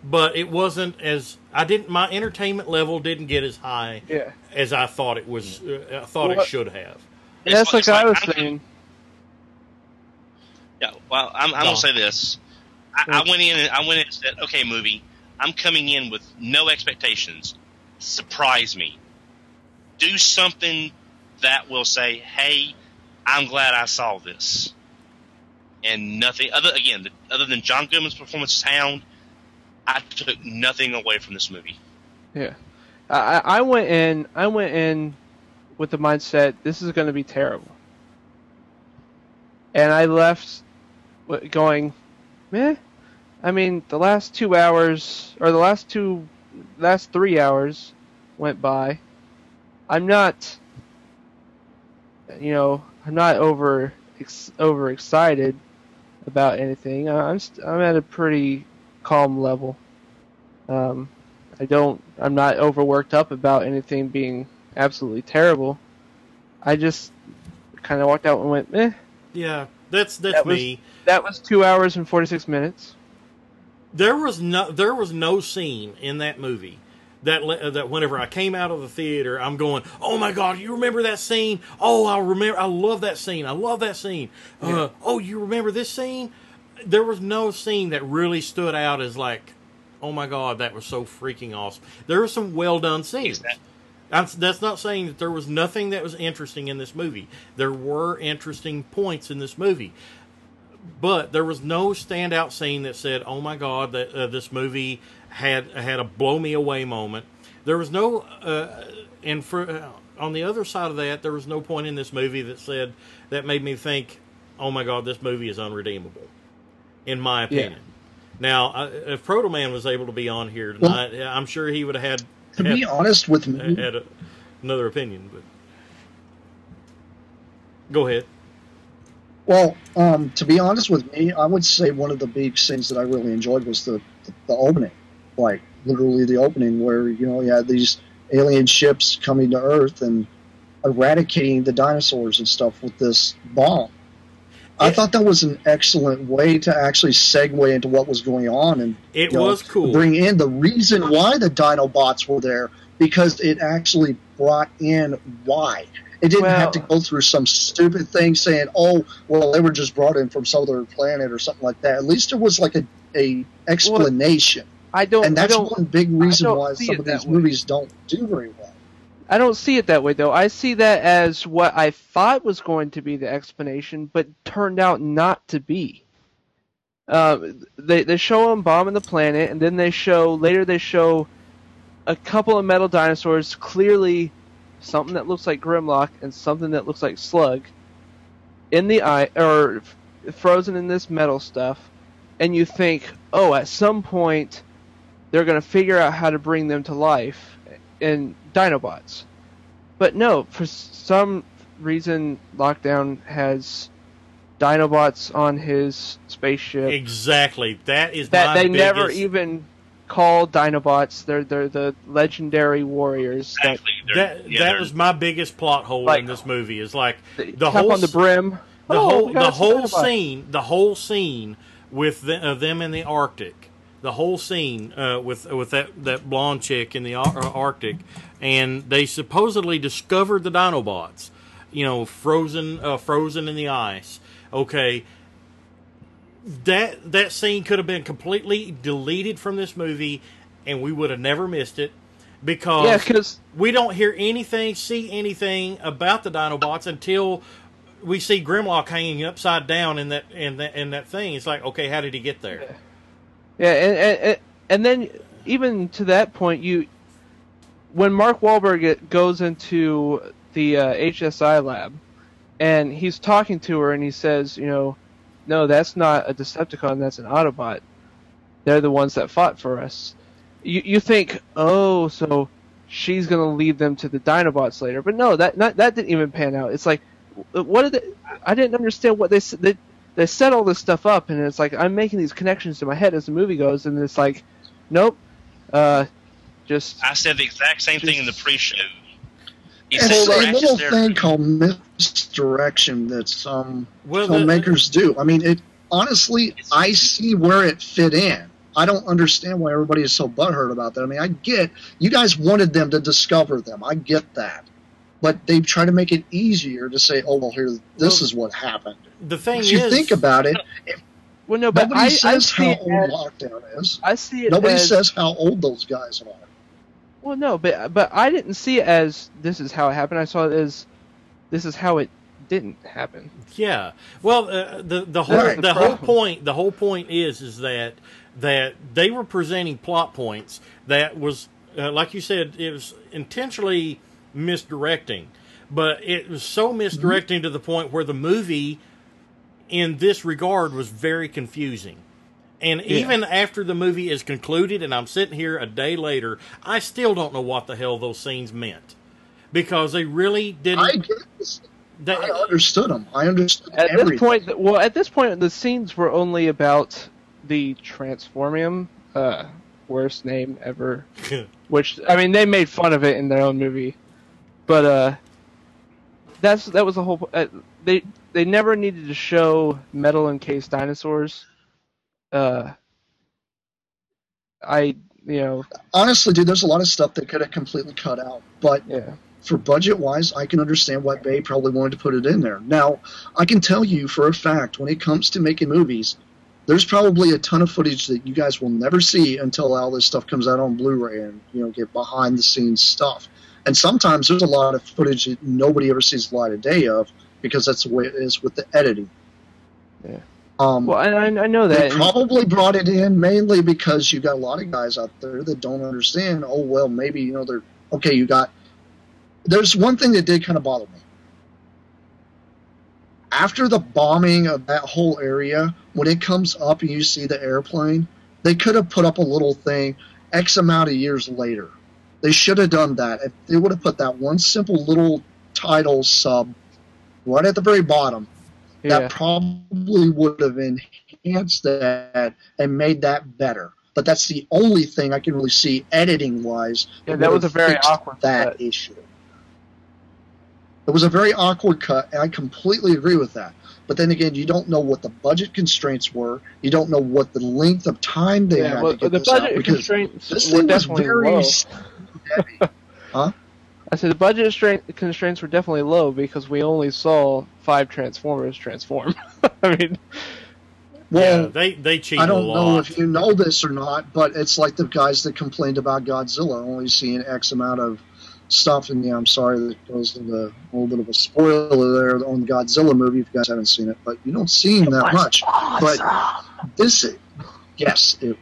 but it wasn't as I didn't my entertainment level didn't get as high Yeah. as I thought it was uh, I thought Well, it should have. it's That's like it's I was I'm- saying. Yeah, well, I'm, I'm No. gonna say this. I, I went in and I went in and said, "Okay, movie, I'm coming in with no expectations. Surprise me. Do something that will say, "Hey, I'm glad I saw this." And nothing other again, other than John Goodman's performance as Hound, I took nothing away from this movie. Yeah. I, I went in. I went in with the mindset this is going to be terrible, and I left going, meh. I mean, the last two hours or the last two, last three hours went by. I'm not, you know, I'm not over ex- over excited about anything. I'm st- I'm at a pretty calm level. Um, I don't. I'm not overworked up about anything being absolutely terrible. I just kind of walked out and went, eh. Yeah, that's that's That was- me. That was two hours and forty six minutes. There was no there was no scene in that movie that le- that whenever I came out of the theater, I'm going, "Oh my god, you remember that scene? Oh, I remember. I love that scene. I love that scene. Uh, oh, you remember this scene? There was no scene that really stood out as like, oh my god, that was so freaking awesome. There were some well done scenes. That's not saying that there was nothing that was interesting in this movie. There were interesting points in this movie, but there was no standout scene that said, "Oh my God, that uh, this movie had had a blow me away moment." There was no, uh, and for uh, on the other side of that, there was no point in this movie that said that made me think, "Oh my God, this movie is unredeemable," in my opinion. Now, uh, if Proto Man was able to be on here tonight, yeah, I'm sure he would have had To had, be honest with me, had a, another opinion. But go ahead. Well, um, to be honest with me, I would say one of the big scenes that I really enjoyed was the, the, the opening. Like, literally the opening where, you know, you had these alien ships coming to Earth and eradicating the dinosaurs and stuff with this bomb. I thought that was an excellent way to actually segue into what was going on and It you know, was cool. bring in the reason why the Dinobots were there because it actually brought in why. It didn't have to go through some stupid thing saying, "Oh, well, they were just brought in from some other planet or something like that." At least there was like a, a explanation, I don't. and that's don't. one big reason why some of these way. movies don't do very well. I don't see it that way though. I see that as what I thought was going to be the explanation, but turned out not to be. Um, they they show them bombing the planet, and then they show later they show a couple of metal dinosaurs, clearly something that looks like Grimlock and something that looks like Slug, in the eye or frozen in this metal stuff, and you think, oh, at some point they're going to figure out how to bring them to life in Dinobots. But no, for some reason, Lockdown has Dinobots on his spaceship Exactly. That is that my they never even call Dinobots. They're they're the legendary warriors that Exactly. They're- That yeah, that was my biggest plot hole Like- in this movie. Is like the, the whole on the brim. the Oh, whole we the whole Dinobots. scene the whole scene with the, uh, them in the Arctic. The whole scene uh, with with that, that blonde chick in the Ar- uh, Arctic, and they supposedly discovered the Dinobots, you know, frozen uh, frozen in the ice. Okay, that that scene could have been completely deleted from this movie, and we would have never missed it because Yeah, because we don't hear anything, see anything about the Dinobots until we see Grimlock hanging upside down in that in that in that thing. It's like, okay, how did he get there? Yeah, and, and- and and then even to that point, you when Mark Wahlberg goes into the uh, HSI lab and he's talking to her and he says, you know, no, that's not a Decepticon, that's an Autobot. They're the ones that fought for us. You you think, oh, so she's gonna lead them to the Dinobots later, but no, that not, that didn't even pan out. It's like, what did they, I didn't understand what they s- they they set all this stuff up, and it's like I'm making these connections to my head as the movie goes, and it's like, nope, uh, just I said the exact same thing in the pre-show. He It's said a little their- thing called misdirection that some Well, the- filmmakers do. I mean, it honestly, I see where it fit in. I don't understand why everybody is so butthurt about that. I mean, I get you guys wanted them to discover them. I get that, but they try to make it easier to say, "Oh, well, here, this Well, is what happened." The thing If you is, think about it, well, no, but nobody I, I says see how it old as, lockdown is. I see it Nobody as, says how old those guys are. well, no, but but I didn't see it as this is how it happened. I saw it as this is how it didn't happen. Yeah. Well, uh, the the whole Right. the whole point the whole point is is that that they were presenting plot points that was uh, like you said it was intentionally misdirecting, but it was so misdirecting to the point where the movie in this regard was very confusing. And even after the movie is concluded and I'm sitting here a day later, I still don't know what the hell those scenes meant. Because they really didn't I get this. they- I understood them. I understood At everything. this point, well, at this point, the scenes were only about the Transformium, uh, worst name ever. <laughs> Which I mean, they made fun of it in their own movie, but uh, that's that was the whole. Uh, they they never needed to show metal encased dinosaurs. Uh, I you know honestly, dude, there's a lot of stuff that could have completely cut out. But yeah for budget wise, I can understand why Bay probably wanted to put it in there. Now, I can tell you for a fact when it comes to making movies, there's probably a ton of footage that you guys will never see until all this stuff comes out on Blu-ray and you know get behind the scenes stuff. And sometimes there's a lot of footage that nobody ever sees the light of day of because that's the way it is with the editing. Yeah. Um, Well, and I, I know that. probably brought it in mainly because you got a lot of guys out there that don't understand. Oh well, maybe you know they're okay. You got there's one thing that did kind of bother me. After the bombing of that whole area, when it comes up and you see the airplane, they could have put up a little thing X amount of years later. They should have done that. If they would have put that one simple little title sub right at the very bottom, yeah. that probably would have enhanced that and made that better. But that's the only thing I can really see editing wise. Yeah, that was a very awkward that cut. issue. It was a very awkward cut, and I completely agree with that. But then again, you don't know what the budget constraints were. You don't know what the length of time they yeah, had well, to get the this out because constraints this were thing was very heavy. <laughs> I said the budget constraint, constraints were definitely low because we only saw five Transformers transform. <laughs> I mean, Well, yeah, they they cheat I a don't lot. know if you know this or not, but it's like the guys that complained about Godzilla only seeing X amount of stuff. And yeah, I'm sorry that goes into a little bit of a spoiler there on the Godzilla movie if you guys haven't seen it, but you don't see him that much. But this, yes, it, it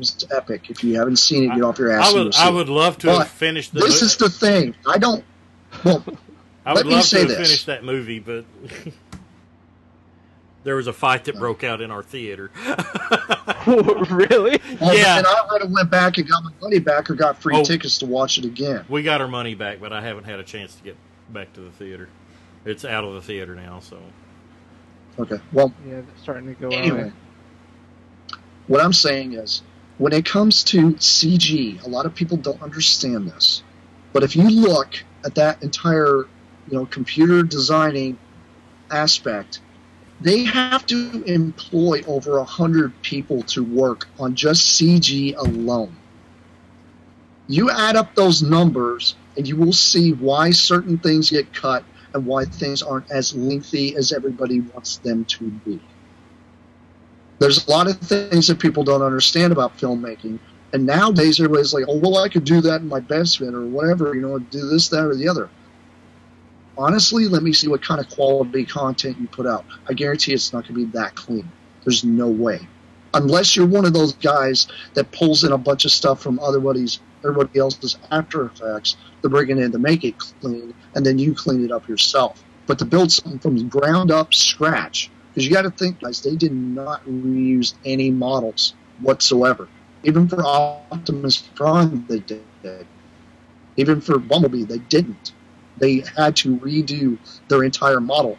was epic. If you haven't seen it, get off your ass. I would go I would love to But have finished the. This mo- is the thing. I don't. Well, <laughs> I let would me love say to have this. finished that movie, but <laughs> there was a fight that broke out in our theater. <laughs> really? well, Yeah. And I would have went back and got my money back or got free Oh. tickets to watch it again. we got our money back, but I haven't had a chance to get back to the theater. It's out of the theater now, so Okay. Well, Yeah, they're starting to go Anyway, out. what I'm saying is, when it comes to CG, a lot of people don't understand this. But if you look at that entire, you know, computer designing aspect, they have to employ over a hundred people to work on just CG alone. You add up those numbers, and you will see why certain things get cut and why things aren't as lengthy as everybody wants them to be there's a lot of things that people don't understand about filmmaking. And nowadays, everybody's like, oh, well, I could do that in my basement or whatever, you know, do this, that, or the other. Honestly, let me see what kind of quality content you put out. I guarantee it's not going to be that clean. There's no way. Unless you're one of those guys that pulls in a bunch of stuff from other everybody's, everybody else's After Effects to bring it in to make it clean, and then you clean it up yourself. But to build something from ground up, scratch, because you got to think, guys, they did not reuse any models whatsoever. Even for Optimus Prime, they did. Even for Bumblebee, they didn't. They had to redo their entire model.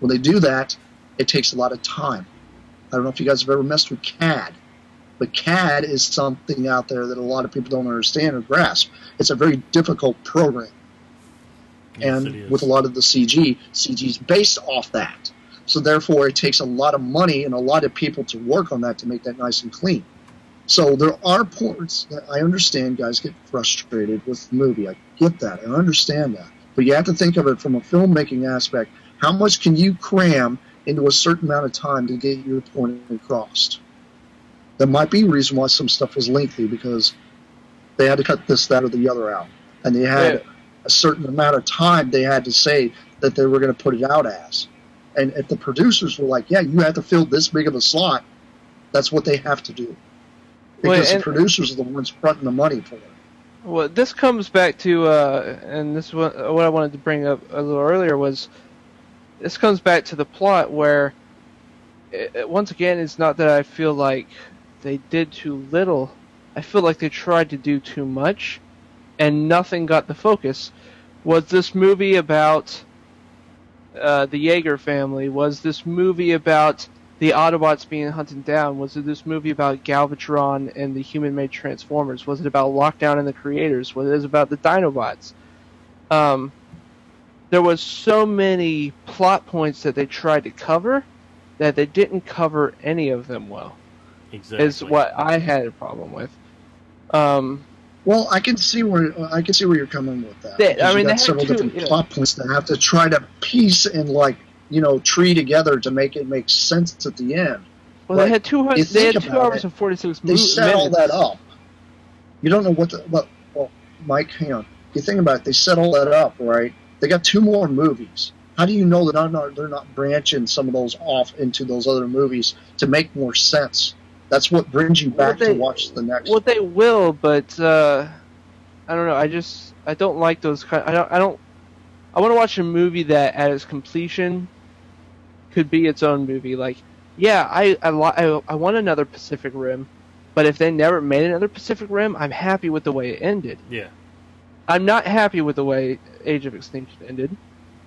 When they do that, it takes a lot of time. I don't know if you guys have ever messed with CAD, but CAD is something out there that a lot of people don't understand or grasp. It's a very difficult program yes, and with a lot of the CG, CG is based off that. So therefore, it takes a lot of money and a lot of people to work on that to make that nice and clean. So there are points that I understand guys get frustrated with the movie. I get that. I understand that. But you have to think of it from a filmmaking aspect. How much can you cram into a certain amount of time to get your point across? There might be a reason why some stuff was lengthy because they had to cut this, that, or the other out. And they had Yeah. a certain amount of time they had to say that they were going to put it out as. And if the producers were like, yeah, you have to fill this big of a slot, that's what they have to do. Because the producers are the ones fronting the money for it. Well, this comes back to, uh, and this is what, what I wanted to bring up a little earlier was, this comes back to the plot where, it- once again, it's not that I feel like they did too little. I feel like they tried to do too much, and nothing got the focus. Was this movie about uh, the Yeager family? Was this movie about the Autobots being hunted down? Was it this movie about Galvatron and the human-made Transformers? Was it about Lockdown and the creators? Was it about the Dinobots? Um, there was so many plot points that they tried to cover that they didn't cover any of them well. exactly. Is what I had a problem with. Um, Well, I can see where I can see where you're coming with that. They- I mean, you they got several two, different you know- plot points that have to try to piece and like you know tree together to make it make sense at the end. well, Right. they had two You. They had two hours it, and forty-six minutes. They set all that up. You don't know what the well, well, Mike. Hang on. You think about it. They set all that up, right? They got two more movies. How do you know that they're not, they're not branching some of those off into those other movies to make more sense? That's what brings you back Well, they- to watch the next. Well, they will, but uh, I don't know. I just I don't like those kind. I don't. I don't. I want to watch a movie that, at its completion, could be its own movie. Like, yeah, I I, I I want another Pacific Rim, but if they never made another Pacific Rim, I'm happy with the way it ended. Yeah. I'm not happy with the way Age of Extinction ended.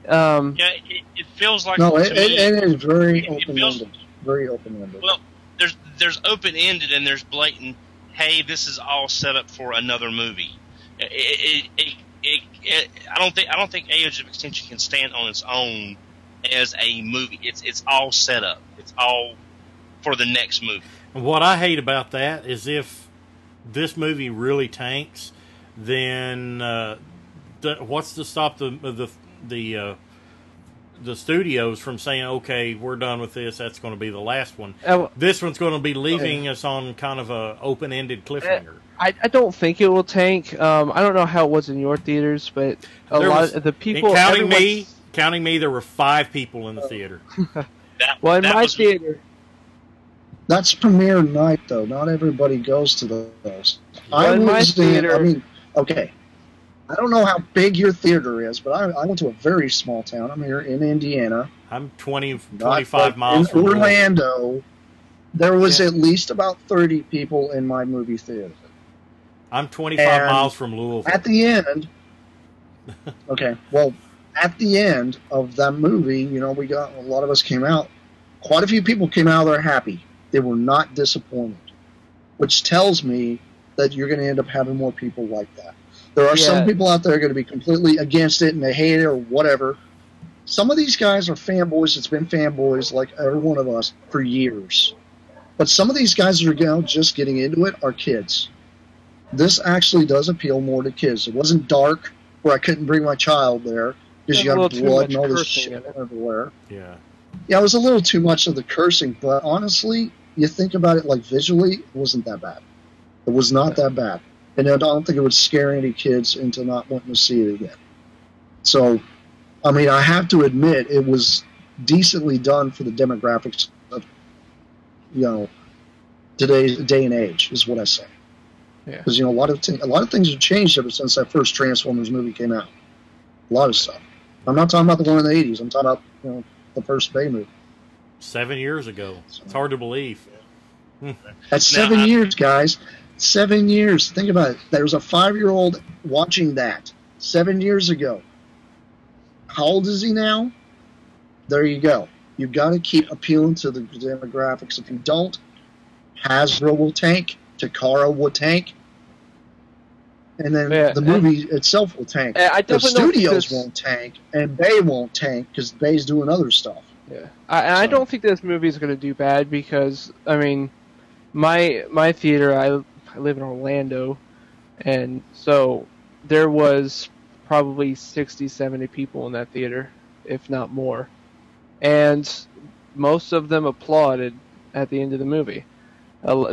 Um, Yeah, it, it feels like no, it, me, it, it is very it- it open feels- ended. Very open ended. Well, there's there's open ended and there's blatant. Hey, this is all set up for another movie. It, it, it, I don't think I don't think Age of Extinction can stand on its own as a movie. It's it's all set up. It's all for the next movie. What I hate about that is if this movie really tanks, then uh, what's to stop the the the uh, the studios from saying, "Okay, we're done with this. That's going to be the last one." I, This one's going to be leaving us on kind of a open ended cliffhanger. I, I don't think it will tank. Um, I don't know how it was in your theaters, but a There lot was- of the people. Counting me, counting me, there were five people in the theater. <laughs> That, Well, in my was, theater, That's premiere night, though. Not everybody goes to those. Well, in my was in- theater- I mean, okay. I don't know how big your theater is, but I, I went to a very small town. I'm here in Indiana, I'm 20, 25 like miles in from Louisville. Orlando. There was Yeah. at least about 30 people in my movie theater. I'm 25 And miles from Louisville. At the end, <laughs> okay, well, at the end of that movie, you know, we got a lot of us came out. Quite a few people came out there happy. They were not disappointed, which tells me that you're going to end up having more people like that. There are Yeah. some people out there going to be completely against it and they hate it or whatever. Some of these guys are fanboys. It's been fanboys like every one of us for years. But some of these guys that are you know, just getting into it are kids. This actually does appeal more to kids. It wasn't dark where I couldn't bring my child there because you There's got blood and all this shit everywhere. yeah. Yeah, it was a little too much of the cursing, but honestly, you think about it like visually, it wasn't that bad. It was not that bad. And I don't think it would scare any kids into not wanting to see it again. So, I mean, I have to admit, it was decently done for the demographics of, you know, today's day and age, is what I say. Yeah. Because, you know, a lot of, t- a lot of things have changed ever since that first Transformers movie came out. A lot of stuff. I'm not talking about the one in the 80s. I'm talking about, you know, the first Bay movie. Seven years ago. It's hard to believe. That's seven I- years, guys. Seven years. Think about it. There was a five year old watching that seven years ago. How old is he now? There you go. You've got to keep appealing to the demographics. If you don't, Hasbro will tank, Takara will tank, and then Yeah, the and- movie itself will tank. The definitely don't think studios won't tank, and Bay won't tank because Bay's doing other stuff. Yeah, I, and I don't think this movie is going to do bad because I mean, my my theater I I live in Orlando, and so there was probably 60, 70 people in that theater, if not more, and most of them applauded at the end of the movie.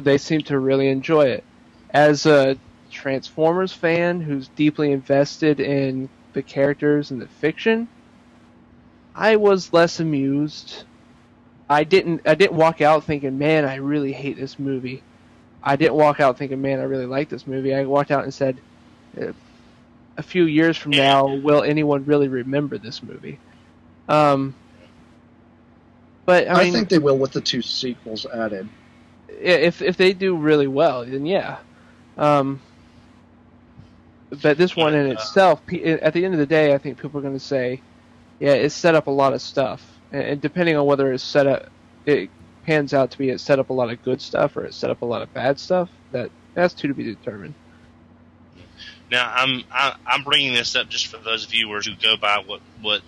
They seemed to really enjoy it. As a Transformers fan who's deeply invested in the characters and the fiction, I was less amused. I didn't I didn't walk out thinking, "Man, I really hate this movie." I didn't walk out thinking, "Man, I really like this movie." I walked out and said, "Uh, "A few years from now, will anyone really remember this movie?" Um, but I, I, think they will with the two sequels added. if if they do really well, then yeah. Um, but this one in itself, at the end of the day, I think people are going to say, yeah, it set up a lot of stuff, and, and depending on whether it's set up, it pans out to be it set up a lot of good stuff or it set up a lot of bad stuff. That that's too to be determined. Now I'm I, I'm bringing this up just for those viewers who go by what what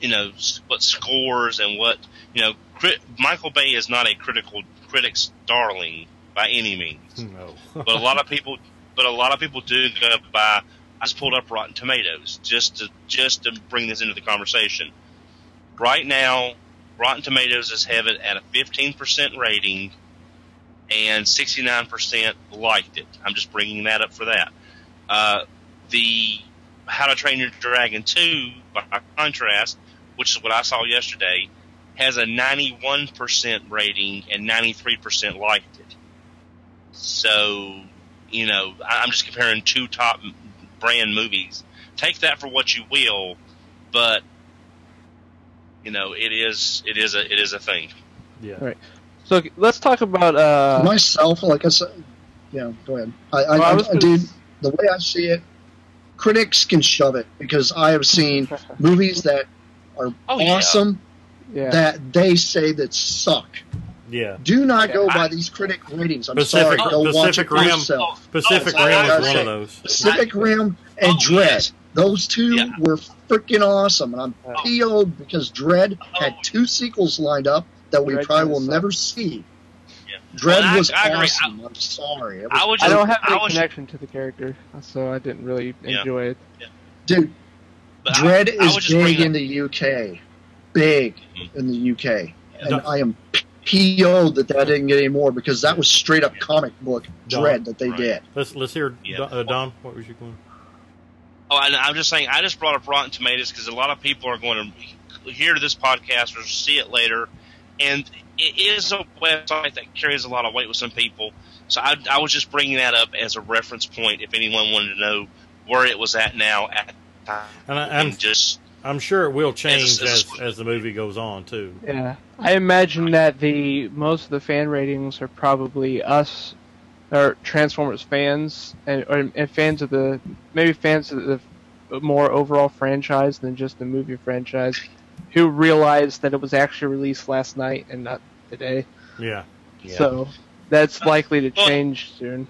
you know what scores and what you know. Crit, Michael Bay is not a critical critic's darling by any means, <laughs> No. but a lot of people but a lot of people do go by. I just pulled up Rotten Tomatoes just to just to bring this into the conversation. Right now, Rotten Tomatoes is have it at a 15% rating, and 69% liked it. I'm just bringing that up for that. Uh, the How to Train Your Dragon 2, by contrast, which is what I saw yesterday, has a 91% rating and 93% liked it. So, you know, I'm just comparing two top brand movies. Take that for what you will, but you know, it is it is a it is a thing. Yeah. Right. So let's talk about. Uh, Myself, like I said, yeah, go ahead. I, I, Well, I I, gonna dude, the way I see it, critics can shove it because I have seen movies that are Oh, yeah. awesome yeah. that they say that suck. Yeah. Do not go I- by these critic ratings. I'm Pacific- sorry. Go watch it Pacific for Rim. yourself. Pacific Oh, Rim I was one of those. Pacific Rim and Oh, Dredd. yes. Those two Yeah. were freaking awesome, and I'm Yeah. PO'd because Dredd had Oh. two sequels lined up that we Dredd probably will sucked. never see. Yeah. Dredd Well, I- was I agree. awesome. I'm sorry. It was I would I don't have I any was, connection to the character, so I didn't really Yeah. enjoy it. dude. but Dredd I is would big in the UK, big Mhm. in the UK, and I am PO'd that that didn't get any more because that was straight up comic book Don- Dredd that they Right. did. Let's let's hear Yeah. Don, uh, Don. What was you going? Oh, and I'm just saying, I just brought up Rotten Tomatoes because a lot of people are going to hear this podcast or see it later, and it is a website that carries a lot of weight with some people. So I, I was just bringing that up as a reference point if anyone wanted to know where it was at now at the time. And I, And I'm just I'm sure it will change As as as as the movie goes on too. Yeah, I imagine that the most of the fan ratings are probably us, or Transformers fans, and, or, and fans of the maybe fans of the more overall franchise than just the movie franchise, who realized that it was actually released last night and not today. Yeah. Yeah. So that's likely to Well- change soon.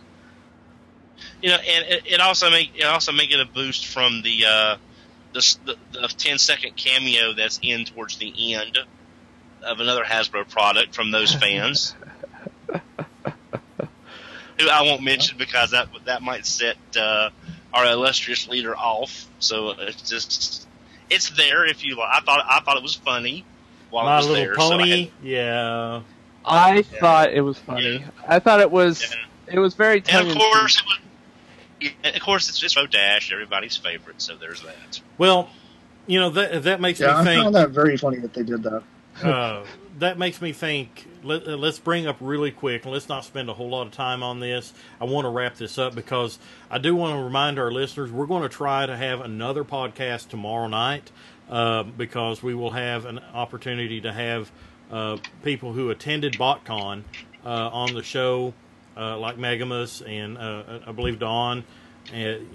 you know, and it, it also make it also may get a boost from the uh, the, the the 10 second cameo that's in towards the end of another Hasbro product from those fans. Who I won't mention because that that might set uh, our illustrious leader off. So it's just it's there if you. li- I thought I thought it was funny while My it was Little there. so I Pony. had- yeah. I Yeah. thought it was funny. Yeah. I thought it was Yeah. it was very and of course, it was, yeah, of course, it's just Rainbow Dash, everybody's favorite. So there's that. Well, you know that that makes Yeah, I me think. found that very funny that they did that. <laughs> uh, that makes me think. Let, uh, let's bring up really quick, and let's not spend a whole lot of time on this. I want to wrap this up because I do want to remind our listeners we're going to try to have another podcast tomorrow night uh, because we will have an opportunity to have uh, people who attended BotCon uh, on the show, uh, like Megamus and uh, I believe Dawn. And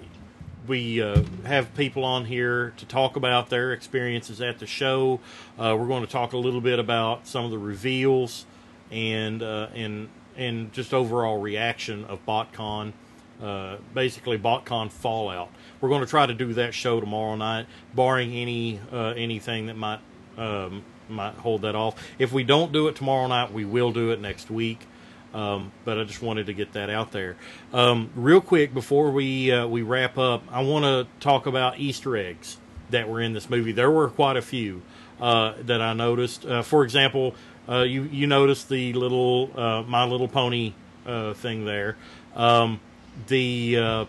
we uh, have people on here to talk about their experiences at the show. Uh, we're going to talk a little bit about some of the reveals and uh, and and just overall reaction of BotCon. Uh, basically, BotCon Fallout. We're going to try to do that show tomorrow night, barring any uh, anything that might um, might hold that off. If we don't do it tomorrow night, we will do it next week. Um, but I just wanted to get that out there. Um, real quick before we uh, we wrap up, I want to talk about Easter eggs that were in this movie. There were quite a few uh, that I noticed. Uh, for example, uh, you you noticed the little uh, My Little Pony uh, thing there. Um, the uh,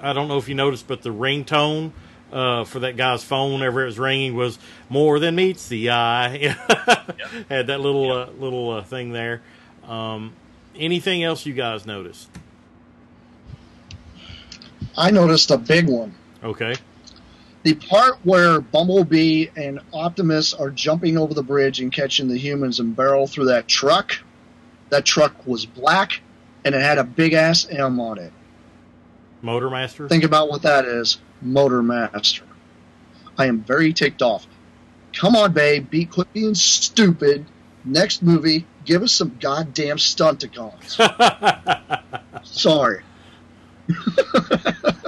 I don't know if you noticed, but the ringtone uh, for that guy's phone whenever it was ringing was more than meets the eye. <laughs> Had that little uh, little uh, thing there. Um, anything else you guys noticed? I noticed a big one. Okay. The part where Bumblebee and Optimus are jumping over the bridge and catching the humans and barrel through that truck. That truck was black and it had a big ass M on it. Motor Master. Think about what that is. Motor Master. I am very ticked off. Come on, babe. Be quit being stupid. Next movie, give us some goddamn stunticons. <laughs> Sorry.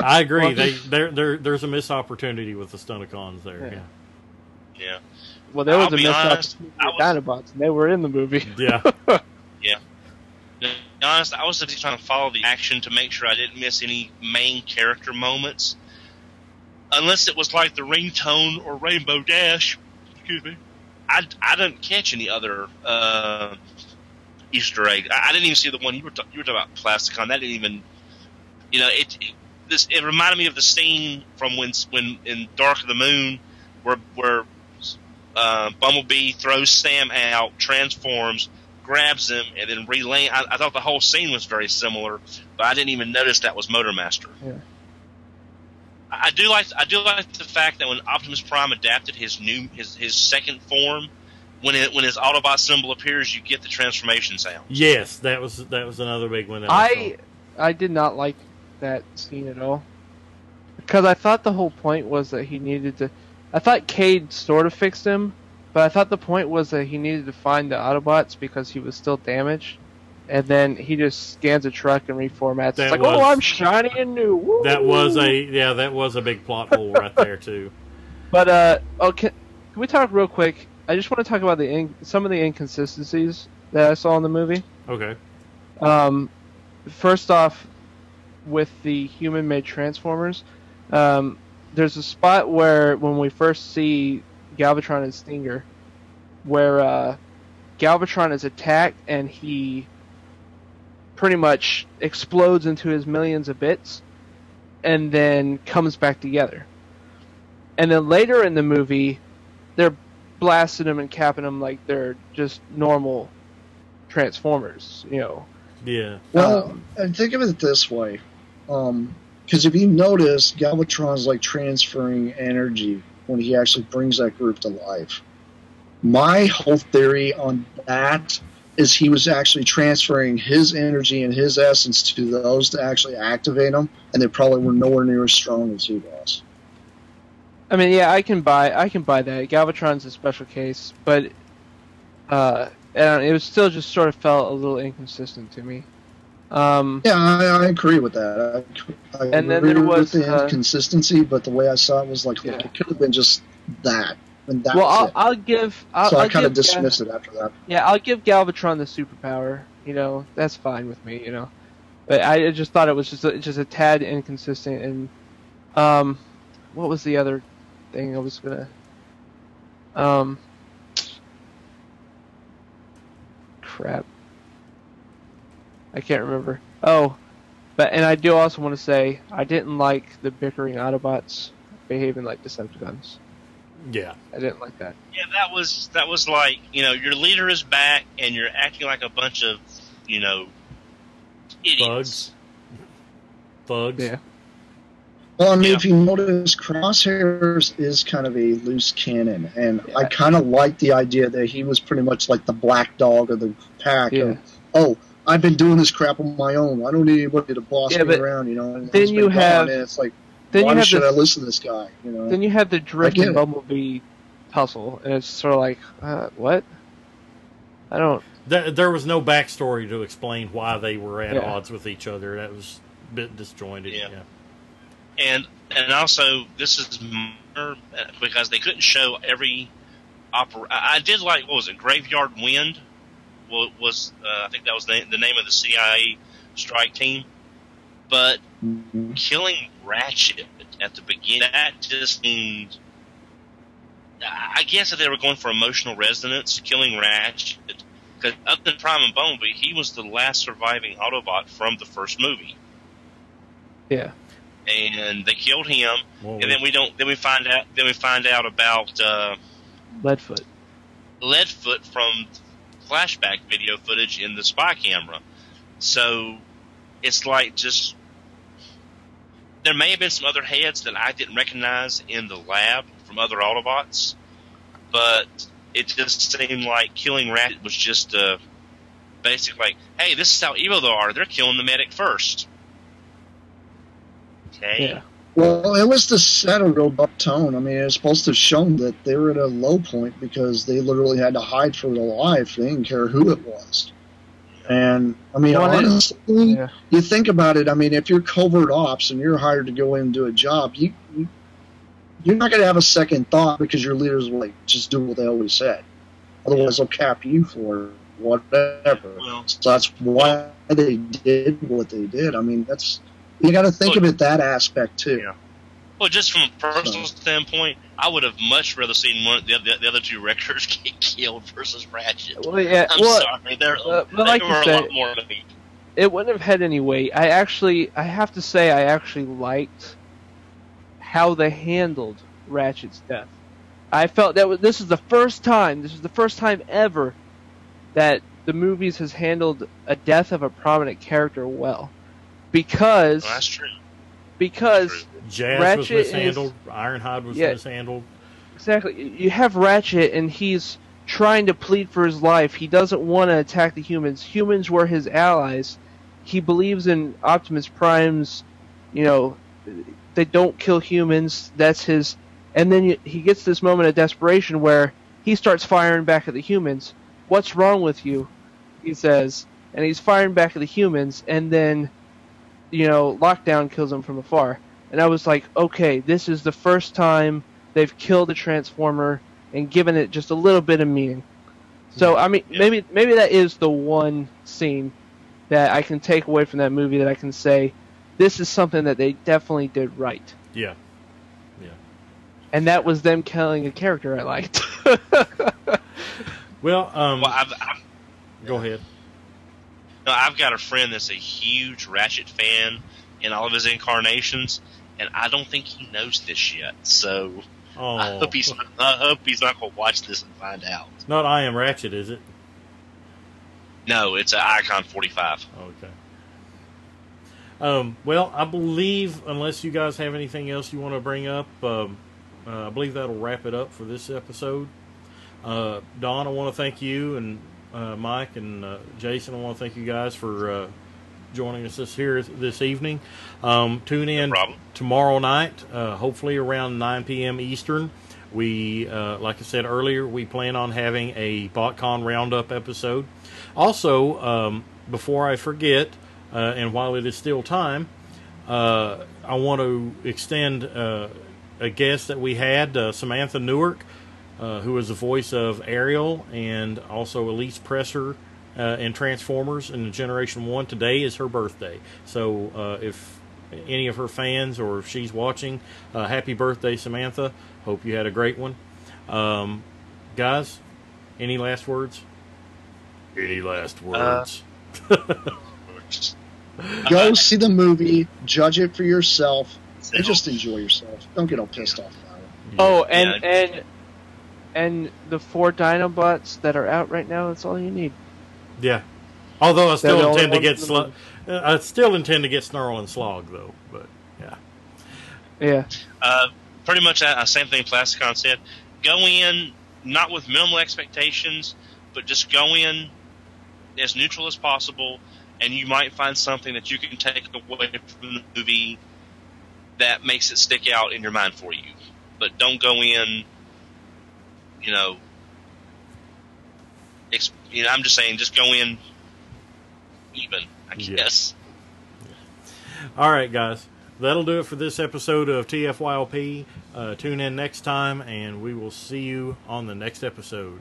I agree. Well, they there there there's a missed opportunity with the Stunticons there. Yeah. Yeah. Well, there I'll was a missed honest, opportunity I with Dinobots, and they were in the movie. <laughs> <laughs> Yeah. To be honest, I was just trying to follow the action to make sure I didn't miss any main character moments. Unless it was like the ringtone or Rainbow Dash. Excuse me. I, I didn't catch any other uh, Easter egg. I, I didn't even see the one you were ta- you were talking about Plasticon. That didn't even, you know, it, it this it reminded me of the scene from when when in Dark of the Moon where where uh, Bumblebee throws Sam out, transforms, grabs him, and then relay. I, I thought the whole scene was very similar, but I didn't even notice that was Motormaster. Yeah. I I do like I do like the fact that when Optimus Prime adapted his new his his second form, when it when his Autobot symbol appears, you get the transformation sound. Yes, that was that was another big one. That I I did not like that scene at all because I thought the whole point was that he needed to. I thought Cade sort of fixed him, but I thought the point was that he needed to find the Autobots because he was still damaged, and then he just scans a truck and reformats. That it's like, was- oh, I'm shiny and new. Woo! that was a yeah, that was a big plot hole right there <laughs> too. But uh, okay, can we talk real quick? I just want to talk about the in- some of the inconsistencies that I saw in the movie. Okay. Um, first off, with the human-made Transformers, um, there's a spot where when we first see Galvatron and Stinger, where uh, Galvatron is attacked and he pretty much explodes into his millions of bits, and then comes back together. And then later in the movie, they're blasting him and capping him like they're just normal Transformers, you know. Yeah. Well, Um, and think of it this way, because if you notice, Galvatron's like transferring energy when he actually brings that group to life. My whole theory on that is he was actually transferring his energy and his essence to those to actually activate them, and they probably were nowhere near as strong as he was. I mean, yeah, I can buy, I can buy that. Galvatron's a special case, but uh, and it was still just sort of felt a little inconsistent to me. Um, Yeah, I, I agree with that. I, I And then agree there with was, the uh, inconsistency, but the way I saw it was like Yeah. it could have been just that, and that's well, I'll. I'll give, I'll, so I I'll kind of give Ga- dismissed it after that. Yeah, I'll give Galvatron the superpower. You know, that's fine with me. You know, but I just thought it was just a, just a tad inconsistent. And um, what was the other thing I was gonna? Um, crap, I can't remember. Oh, but and I do also want to say I didn't like the bickering Autobots behaving like Decepticons. Yeah. I didn't like that. Yeah, that was that was like you know your leader is back and you're acting like a bunch of you know idiots. Bugs. Bugs. Yeah. Well, I mean, Yeah. if you notice, Crosshairs is kind of a loose cannon, and I kind of like the idea that he was pretty much like the black dog of the pack. Yeah. Of, oh, I've been doing this crap on my own. I don't need anybody to boss Yeah, me around, you know. And then you have- and it's like, Then why you have should the I listen to this guy? You know. Then you have the drift and. Bumblebee puzzle, and it's sort of like, uh, what? I don't. Th- there was no backstory to explain why they were at Yeah. odds with each other. That was a bit disjointed. Yeah. Yeah. and and also this is minor, uh, because they couldn't show every opera. I I did like what was it, Graveyard Wind? Was, was uh, I think that was the, the name of the CIA strike team, but Mhm. killing Ratchet at the beginning that just seemed. I guess if they were going for emotional resonance, killing Ratchet, because other than Prime and Bumblebee, he was the last surviving Autobot from the first movie, Yeah. and they killed him. Well, And then we don't. Then we find out. Then we find out about uh, Leadfoot. Leadfoot from flashback video footage in the spy camera. So it's like just there may have been some other heads that I didn't recognize in the lab from other Autobots, but it just seemed like killing Ratchet was just uh, basic. Like, hey, this is how evil they are. They're killing the medic first. Okay. Yeah. Well, it was to set a real buck tone. I mean, it was supposed to show that they were at a low point because they literally had to hide for their life. They didn't care who it was. And I mean, Well, honestly, Yeah. you think about it. I mean, if you're covert ops and you're hired to go in and do a job, you, you you're not going to have a second thought because your leaders will like just do what they always said. Otherwise, they'll cap you for whatever. Well, So that's why they did what they did. I mean, that's you got to think Look- of it that aspect too. Yeah. Well, just from a personal So- standpoint, I would have much rather seen one the, the, the other two <laughs> wreckers get killed versus Ratchet. Well, yeah. I'm well, sorry, they're uh, they like you were said- a lot more it wouldn't have had any weight. I actually, I have to say, I actually liked how they handled Ratchet's death. I felt that was, this is the first time, this is the first time ever that the movies has handled a death of a prominent character well, because Well, that's true. because True. Jazz Ratchet was is- mishandled. Ironhide was Yeah. mishandled. Exactly. You have Ratchet, and he's trying to plead for his life. He doesn't want to attack the humans. Humans were his allies. He believes in Optimus Prime's, you know, they don't kill humans. That's his. And then you, he gets this moment of desperation where he starts firing back at the humans. What's wrong with you? He says, and he's firing back at the humans, and then, you know, Lockdown kills him from afar. And I was like, okay, this is the first time they've killed a transformer and given it just a little bit of meaning. So I mean, Yeah. maybe maybe that is the one scene that I can take away from that movie that I can say this is something that they definitely did right. Yeah. Yeah. And that was them killing a character I liked. <laughs> Well, um, Well, I've, I've, go ahead. no, I've got a friend that's a huge Ratchet fan in all of his incarnations, and I don't think he knows this yet. So I Oh, hope he's I hope he's not going to watch this and find out. not I am Ratchet, is it? No, it's an Icon 45. Okay. Um, well, I believe, unless you guys have anything else you want to bring up, um, uh, I believe that'll wrap it up for this episode. Uh, Don, I want to thank you, and uh, Mike and uh, Jason, I want to thank you guys for uh, joining us this here this evening. Um, tune in problem. tomorrow night, uh, hopefully around 9 p.m. Eastern. We, uh, like I said earlier, we plan on having a BotCon Roundup episode. Also, um, before I forget, uh, and while it is still time, uh, I want to extend uh, a guest that we had, uh, Samantha Newark, uh, who is the voice of Ariel and also Elise Presser uh, in Transformers in Generation 1. Today is her birthday. So uh, if any of her fans or if she's watching, uh, happy birthday, Samantha. Hope you had a great one. Um, guys, any last words? Any last words? <laughs> Go see the movie, judge it for yourself, and just enjoy yourself. Don't get all pissed off about it. oh, and Yeah. and and the four Dinobots that are out right now, that's all you need. Yeah. Although I still intend to get in the Slug. uh, I still intend to get Snarl and Slog though. But yeah. Yeah. Uh, pretty much uh, same thing Plasticon said. Go in not with minimal expectations, but just go in as neutral as possible, and you might find something that you can take away from the movie that makes it stick out in your mind for you. But don't go in, you know. Ex- you know, I'm just saying, just go in even. I Yeah. guess. All right, guys. That'll do it for this episode of TFYLP. Uh, tune in next time, and we will see you on the next episode.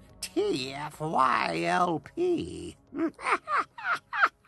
TFYLP. <laughs>